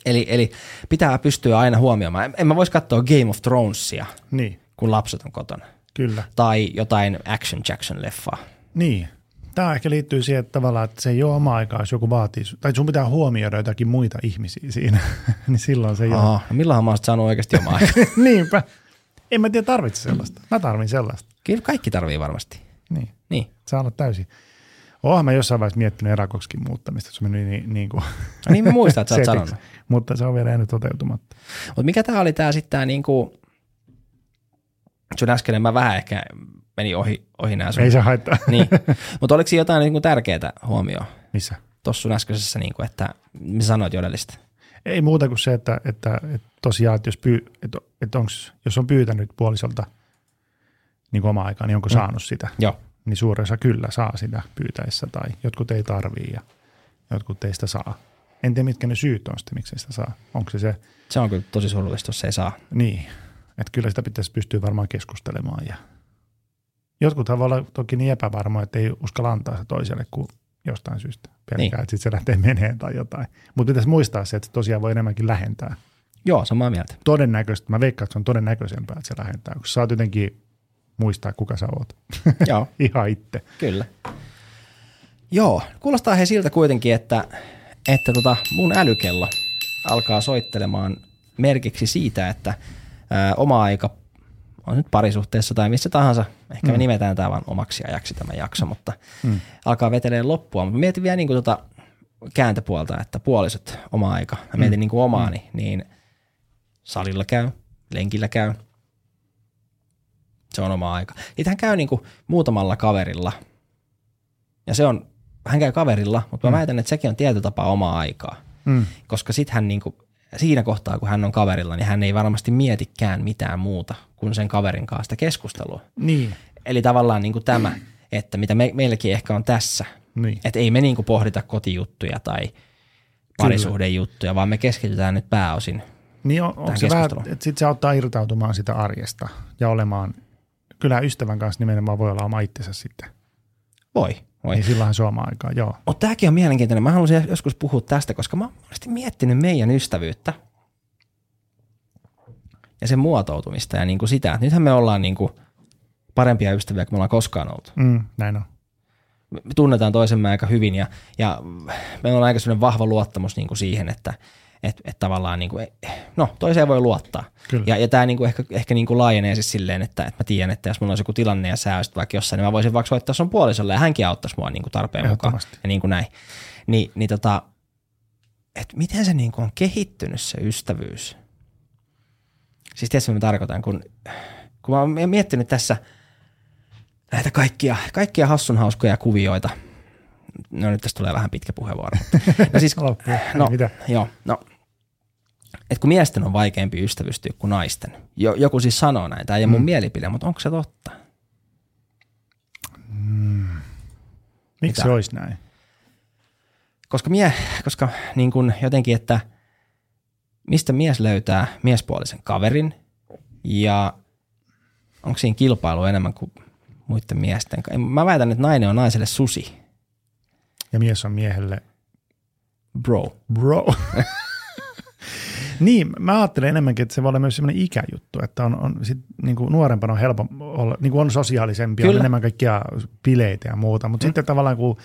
Eli, eli pitää pystyä aina huomioimaan. En- En mä voisi katsoa Game of Thronesia, Niin, kun lapset on kotona. kyllä. Tai jotain Action Jackson-leffaa. Niin. Tämä ehkä liittyy siihen että tavallaan, että se ei ole oma aikaa, jos joku vaatii, tai sun pitää huomioida jotakin muita ihmisiä siinä, niin silloin se ei ole. Aha, no milloinhan mä oon saanut oikeasti omaa aikaa? Niinpä. En mä tiedä, tarvitse sellaista. Mä tarvin sellaista. Kyllä kaikki tarvii varmasti. Niin, Niin. saa olla täysin. Oonhan mä jossain vaiheessa miettinyt erakoksikin muuttamista, se meni niin, niin kuin No niin mä muistan, että sä oot sanonut. Mutta se on vielä jäänyt toteutumatta. Mutta mikä tää oli tää sitten tää niinku, sun äskeinen mä vähän ehkä meni ohi, ohi nää sun. Ei se haittaa. Niin. Mutta oliko siinä jotain niinku tärkeää huomioon Missä? tuossa sun äskeisessä, niinku, että mitä sanoit jodellista? Ei muuta kuin se, että, että, että tosiaan, että jos, pyy, että, että onks, jos on pyytänyt puolisolta niin kuin omaa aikaa, niin onko Mm. saanut sitä? Joo. Niin suurin osa kyllä saa sitä pyytäessä tai jotkut ei tarvii ja jotkut ei sitä saa. En tiedä, mitkä ne syyt on sitten, miksi sitä saa. Onko se se, Se on kyllä tosi surullista, jos se ei saa. niin, että kyllä sitä pitäisi pystyä varmaan keskustelemaan. Ja jotkuthan voi olla toki niin epävarmoja, että ei uskalla antaa sitä toiselle kuin jostain syystä. Pelkää, Niin. että sitten se lähtee meneen tai jotain. Mutta pitäisi muistaa se, että se tosiaan voi enemmänkin lähentää. Joo, samaa mieltä. Todennäköisesti, mä veikkaan, että se on todennäköisempää, että se lähentää, kun sä saat jotenkin muistaa, kuka sä oot. Joo, Ihan itse. kyllä. Joo, kuulostaa he siltä kuitenkin, että, että tota mun älykello alkaa soittelemaan merkiksi siitä, että ää, oma aika on nyt parisuhteessa tai missä tahansa, ehkä me Mm. nimetään tämä vaan omaksi ajaksi tämä jakso, mutta Mm. alkaa veteleen loppua. Mutta mietin vielä niin kuin tota kääntöpuolta, että puolisot oma aika. Mä mietin niin kuin omaani, niin salilla käy, lenkillä käy. Se on oma aika. Sitten hän käy niin kuin muutamalla kaverilla. Ja se on, hän käy kaverilla, mutta mä väitän, että sekin on tietyllä tapaa omaa aikaa. Mm. Koska sitten hän niin kuin, siinä kohtaa, kun hän on kaverilla, niin hän ei varmasti mietikään mitään muuta kuin sen kaverin kanssa sitä keskustelua. Niin. Eli tavallaan niin kuin tämä, että mitä me, meilläkin ehkä on tässä, niin. että ei me niin kuin pohdita kotijuttuja tai parisuhdejuttuja, vaan me keskitytään nyt pääosin. Niin on, tähän se vähän, että sitten se auttaa irtautumaan sitä arjesta ja olemaan, kyllä ystävän kanssa nimenomaan voi olla oma itsensä sitten. Voi, voi. Niin silloinhan se on oma aikaa, joo. Mutta tämäkin on mielenkiintoinen. Mä haluaisin joskus puhua tästä, koska mä oon miettinyt meidän ystävyyttä ja sen muotoutumista ja niin kuin sitä. että Nythän me ollaan niin kuin parempia ystäviä kuin me ollaan koskaan oltu. Mm, näin on. me tunnetaan toisemme aika hyvin ja, ja meillä on aika vahva luottamus niin kuin siihen, että et, et tavallaan niin kuin, no toiseen voi luottaa. Kyllä. Ja, ja tämä niin kuin ehkä, ehkä niin kuin laajenee siis silleen, että, että mä tiedän, että jos mulla olisi joku tilanne ja sä olisit vaikka jossain, niin mä voisin vaikka soittaa sun puolisolle ja hänkin auttaisi mua niin kuin tarpeen mukaan ja niin kuin näin. Ni, niin tota, että miten se niin kuin on kehittynyt se ystävyys? Siis tiedätkö, mitä mä tarkoitan, kun, kun mä oon miettinyt tässä näitä kaikkia, kaikkia hassun hauskoja kuvioita. No nyt tästä tulee vähän pitkä puheenvuoro. No siis, no, Mitä? joo, no, et kun miesten on vaikeampi ystävystyä kuin naisten. Jo, joku siis sanoo näin, tämä ei ole mun Mm. mielipide, mutta onko se totta? Miksi Mitä? se olisi näin? Koska, mie, koska niin kun jotenkin, että mistä mies löytää miespuolisen kaverin ja onko siinä kilpailu enemmän kuin muiden miesten kanssa. Mä väitän, että nainen on naiselle susi. Ja mies on miehelle Bro. bro. niin, mä ajattelen enemmänkin, että se voi olla myös semmoinen ikäjuttu, että on, on sit, niin kuin nuorempana on helppo olla, niin kuin on sosiaalisempi, on Kyllä. enemmän kaikkia bileitä ja muuta, mutta mm. sitten tavallaan kun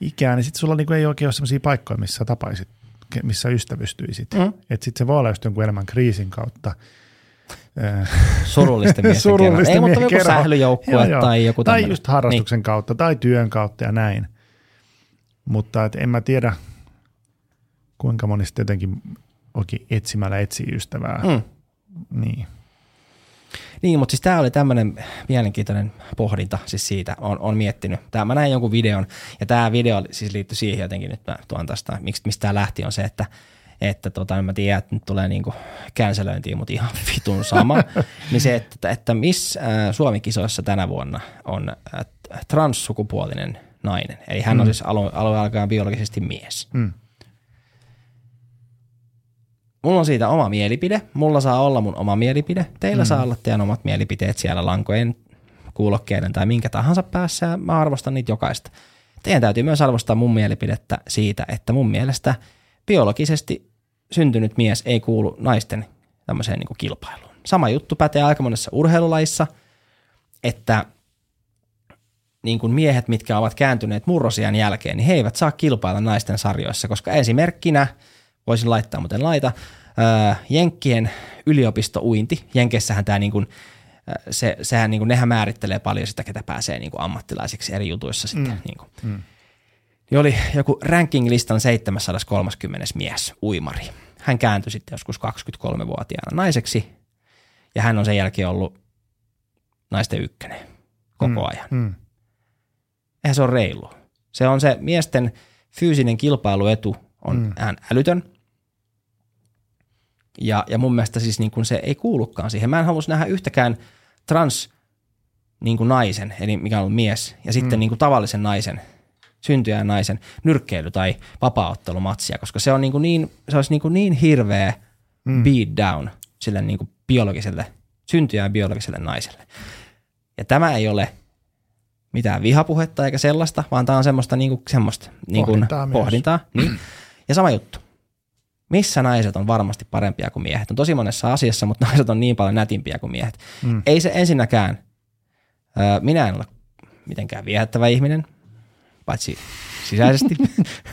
ikää, niin sitten sulla niin kuin ei oikein ole semmoisia paikkoja, missä sä tapaisit, missä ystävystyisit. Mm. Että sitten se voi olla just jonkun elämän kriisin kautta. Äh, Surullisten miesten Surullisten kerran. Ei, mutta joku sählyjoukkue tai joku Tai tämmöinen. just harrastuksen niin. kautta tai työn kautta ja näin. Mutta et en mä tiedä, kuinka moni sitten jotenkin oikein etsimällä etsii ystävää. Mm. Niin. Niin, mutta siis tämä oli tämmöinen mielenkiintoinen pohdinta siis siitä, on, on miettinyt. Tää, mä näin jonkun videon, ja tämä video siis liittyi siihen jotenkin, nyt mä tuon tästä, miksi, mistä tämä lähti, on se, että että tota, mä tiedän, että nyt tulee niinku cancelöintiin, mutta ihan vitun sama, niin se, että, että missä äh, Suomi-kisoissa tänä vuonna on äh, transsukupuolinen nainen, eli hän on Mm. siis alun, alun alkaen biologisesti mies. Mm. Mulla on siitä oma mielipide. Mulla saa olla mun oma mielipide. Teillä Mm. saa olla teidän omat mielipiteet siellä lankojen, kuulokkeiden tai minkä tahansa päässä. Mä arvostan niitä jokaista. Teidän täytyy myös arvostaa mun mielipidettä siitä, että mun mielestä biologisesti syntynyt mies ei kuulu naisten tämmöiseen niin kilpailuun. Sama juttu pätee aika monessa urheilulajissa, että niin kuin miehet, mitkä ovat kääntyneet murrosian jälkeen, niin he eivät saa kilpailla naisten sarjoissa, koska esimerkkinä, voisin laittaa muuten laita, ää, Jenkkien yliopistouinti, Jenkeissähän tämä niin kuin, se, sehän niin kuin, nehän määrittelee paljon sitä, ketä pääsee niin kuin ammattilaisiksi eri jutuissa sitten. Mm. Niin kuin. Mm. Niin oli joku ranking-listan 730 mies, uimari. Hän kääntyi sitten joskus 23-vuotiaana naiseksi, ja hän on sen jälkeen ollut naisten ykkönen koko Mm. ajan. Mm. Eihän se ole reilu. Se on se miesten fyysinen kilpailuetu on Mm. älytön. Ja, ja mun mielestä siis niin kuin se ei kuulukaan siihen. Mä en halus nähdä yhtäkään trans niin kuin naisen, eli mikä on mies, ja sitten Mm. niin kuin tavallisen naisen, syntyjän naisen nyrkkeily- tai vapaaottelumatsia, koska se on niin, kuin niin, se olisi niin, kuin niin hirveä Mm. beat down sille niin kuin biologiselle, syntyjän biologiselle naiselle. Ja tämä ei ole mitään vihapuhetta eikä sellaista, vaan tämä on semmoista, niinku, semmoista niinku, Pohdintaa myös. pohdintaa. Niin. Ja sama juttu. Missä naiset on varmasti parempia kuin miehet? On tosi monessa asiassa, mutta naiset on niin paljon nätimpiä kuin miehet. Mm. Ei se ensinnäkään, öö, minä en ole mitenkään viehättävä ihminen, paitsi sisäisesti.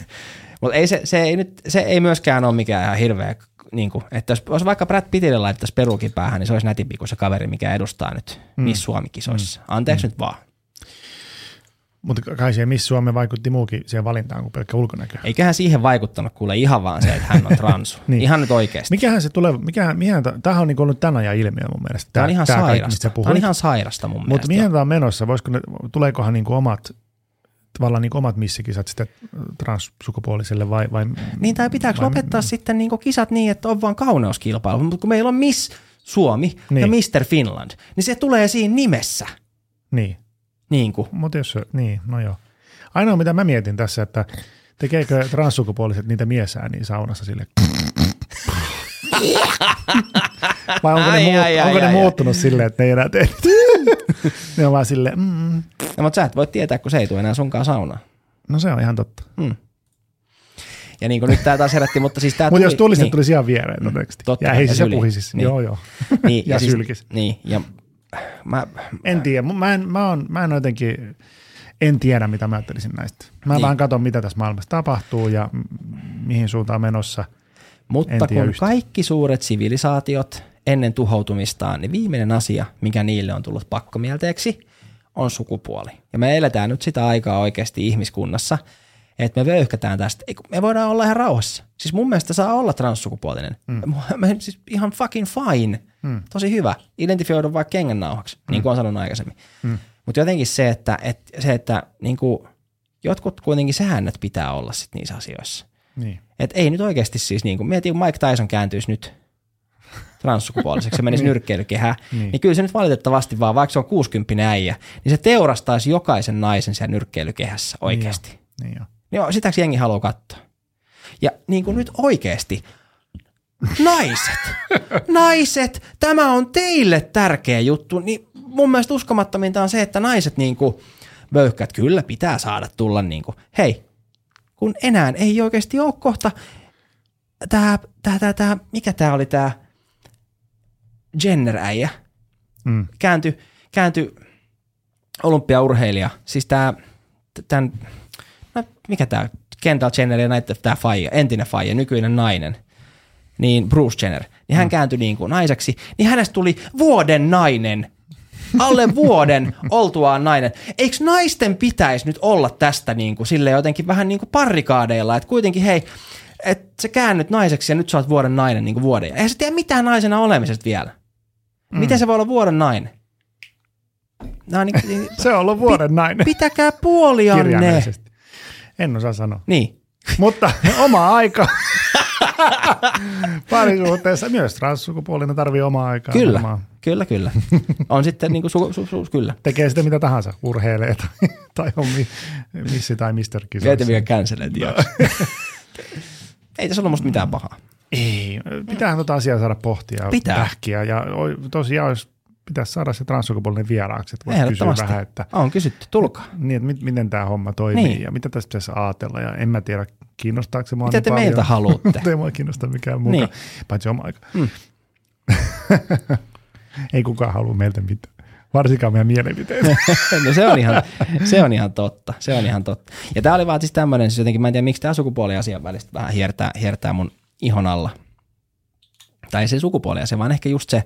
mutta ei se, se, ei nyt, se ei myöskään ole mikään ihan hirveä, niin kuin, että jos, jos vaikka Brad Pittille laittaisi perukin päähän, niin se olisi nätimpi kuin se kaveri, mikä edustaa nyt Mm. mm. Miss Suomi-kisoissa. Anteeksi mm. nyt vaan. Mutta kai siihen Miss Suomi vaikutti muukin siihen valintaan kuin pelkkä ulkonäkö. Eiköhän siihen vaikuttanut kuule ihan vaan se, että hän on transu. Niin. niin. Ihan nyt oikeasti. Mikähän se tulee, mikähän, mihän, tämähän on niin ollut tämän ajan ilmiö mun mielestä. Tämä on ihan kaikki, mistä sairasta. sä Tämä on ihan sairasta mun Mutta mielestä. mihin tämä on menossa? Voisiko ne, tuleekohan niin omat, tavallaan niin omat missikisat sitten transsukupuoliselle vai, vai Niin tai pitääkö vai- lopettaa sitten niinku kisat niin, että on vaan kauneuskilpailu, mutta kun meillä on Miss Suomi Niin. niin. ja Mr. Finland, niin se tulee siinä nimessä. Niin, Niin kuin. mutta jos se, niin, no joo. Ainoa mitä mä mietin tässä, että tekeekö transsukupuoliset niitä miesääniä saunassa sille? Vai onko ne, Ai, muut, ai, ai, onko ne ai, muuttunut silleen, että ne ei enää tee Ne on vaan silleen, mm, No, mutta sä et voi tietää, kun se ei tule enää sunkaan saunaan. no se on ihan totta. Hmm. Ja niin kuin nyt tää taas herätti, mutta siis tää Mutta jos tulisi, niin. niin, tulisi ihan viereen todennäköisesti. Totta, ja ja heisissä syliin. puhisissa. Niin. Joo, joo. niin, ja siis, sylkis. Niin, ja mä, En tiedä. Mä en, mä, on, mä en jotenkin, en tiedä mitä mä ajattelisin näistä. Mä Niin. vaan katson mitä tässä maailmassa tapahtuu ja mihin suuntaan menossa. Mutta kun yhtään. kaikki suuret sivilisaatiot ennen tuhoutumistaan, niin viimeinen asia, mikä niille on tullut pakkomielteeksi, on sukupuoli. Ja me eletään nyt sitä aikaa oikeasti ihmiskunnassa, että me vöyhkätään tästä. Ei, Me voidaan olla ihan rauhassa. Siis mun mielestä saa olla transsukupuolinen. Mm. Me, siis ihan fucking fine. Mm. Tosi hyvä. Identifioidu vaikka kengännauhaksi, mm. niin kuin olen sanonut aikaisemmin. Mm. Mutta jotenkin se, että, et, se, että niin kuin, jotkut kuitenkin säännöt pitää olla sit niissä asioissa. Niin. Et ei nyt oikeasti siis, niin kuin, mietin, kun Mike Tyson kääntyisi nyt transsukupuoliseksi, se menisi Niin. nyrkkeilykehään, Niin. niin. niin kyllä se nyt valitettavasti vaan, vaikka se on 60 äijä, niin se teurastaisi jokaisen naisen siellä nyrkkeilykehässä oikeasti. Niin joo. Niin joo, sitäksi jengi haluaa katsoa. Ja niin kuin nyt oikeasti, naiset, naiset, tämä on teille tärkeä juttu, niin mun mielestä uskomattominta on se, että naiset niin kuin, vöyhkät kyllä pitää saada tulla niin kuin, hei, kun enää ei oikeasti ole kohta tämä, tämä, tämä, tämä mikä tämä oli tämä Jenner-äijä, Mm. kääntyi käänty olympiaurheilija, siis tämä, tämän, mikä tämä, Kendall Jenner ja näitä tämä faija, entinen faija, nykyinen nainen, niin Bruce Jenner, niin hän kääntyi niin kuin naiseksi, niin hänestä tuli vuoden nainen, alle vuoden oltuaan nainen. Eikö naisten pitäisi nyt olla tästä niin kuin, sille jotenkin vähän niin kuin parrikaadeilla, että kuitenkin hei, että sä käännyt naiseksi ja nyt sä oot vuoden nainen niin kuin vuoden. Eihän sä tiedä mitään naisena olemisesta vielä. Miten se voi olla vuoden nainen? No, niin, niin, Se on ollut vuoden nainen pitäkää puolianne. En osaa sanoa. Niin. Mutta oma aika. Parisuhteessa myös transsukupuolinen tarvii omaa aikaa. Kyllä, Varmaan. kyllä, kyllä. On sitten niin kuin su, su, su, kyllä. Tekee sitä mitä tahansa, urheilee tai, tai on mi, missi tai mister kisoissa. vielä cancelet Ei tässä ollut musta mitään pahaa. Ei, pitää tota asiaa saada pohtia Pitää. pähkiä. Ja tosiaan jos pitäisi saada se transsukupuolinen vieraaksi, että voisi kysyä vähän, että, On kysytty, tulkaa. niin, että mit, miten tämä homma toimii Niin. ja mitä tästä pitäisi ajatella. Ja en mä tiedä, kiinnostaako se mua Mitä niin te paljon. meiltä haluatte? Ei mua kiinnosta mikään muuta, Niin. paitsi oma aika. Mm. ei kukaan halua meiltä mitään. Varsinkaan meidän mielipiteitä. no se on, ihan, se on ihan totta. Se on ihan totta. Ja tämä oli vaan siis tämmöinen, siis jotenkin mä en tiedä, miksi tämä sukupuoliasian välistä vähän hiertää, hiertää mun ihon alla. Tai ei se sukupuoliasia, vaan ehkä just se,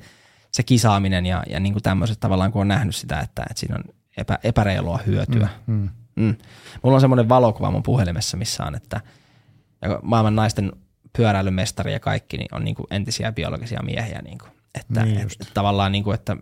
se kisaaminen ja, ja niin kuin tämmöiset tavallaan, kun on nähnyt sitä, että, että siinä on epä, epäreilua hyötyä. Mm. Mm. Mulla on semmoinen valokuva mun puhelimessa, missä on, että maailman naisten pyöräilymestari ja kaikki niin on niin kuin entisiä biologisia miehiä. Niin kuin, että, Niin niin just. että tavallaan, niin kuin, että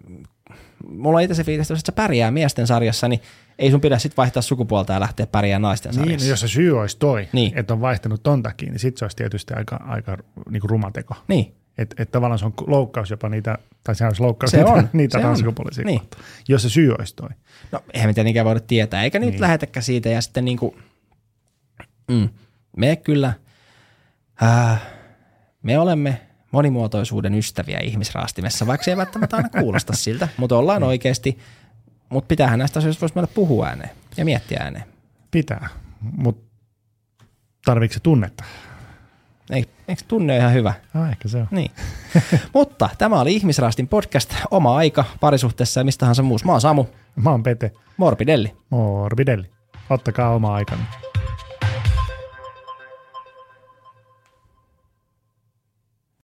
mulla on itse se fiilis, että sä pärjää miesten sarjassa, niin ei sun pidä sitten vaihtaa sukupuolta ja lähteä pärjää naisten Niin, sarjassa. no jos se syy olisi toi, Niin. niin. että on vaihtanut ton takia, niin sit se olisi tietysti aika, aika niin kuin rumateko. Niin, Että et tavallaan se on loukkaus jopa niitä, tai se olisi loukkaus Se niitä, on, niitä se transsukupuolisia Niin. Jos se syy olisi toi. no eihän me tietenkään voida tietää, eikä nyt Niin. lähetäkään siitä ja sitten niin kuin, mm, me kyllä, äh, me olemme monimuotoisuuden ystäviä ihmisraastimessa, vaikka se ei välttämättä aina kuulosta siltä, mutta ollaan oikeasti, mutta pitäähän näistä asioista voisi meillä puhua ääneen ja miettiä ääneen. Pitää, mutta tarviiko se tunnetta? Ei, eikö tunne ihan hyvä? Ah, ehkä se on. Niin. mutta tämä oli Ihmisraastin podcast, oma aika parisuhteessa ja mistähän muussa. Mä oon Samu, Mä oon Pete, Morbidelli. morbidelli. Ottakaa oma aikanne.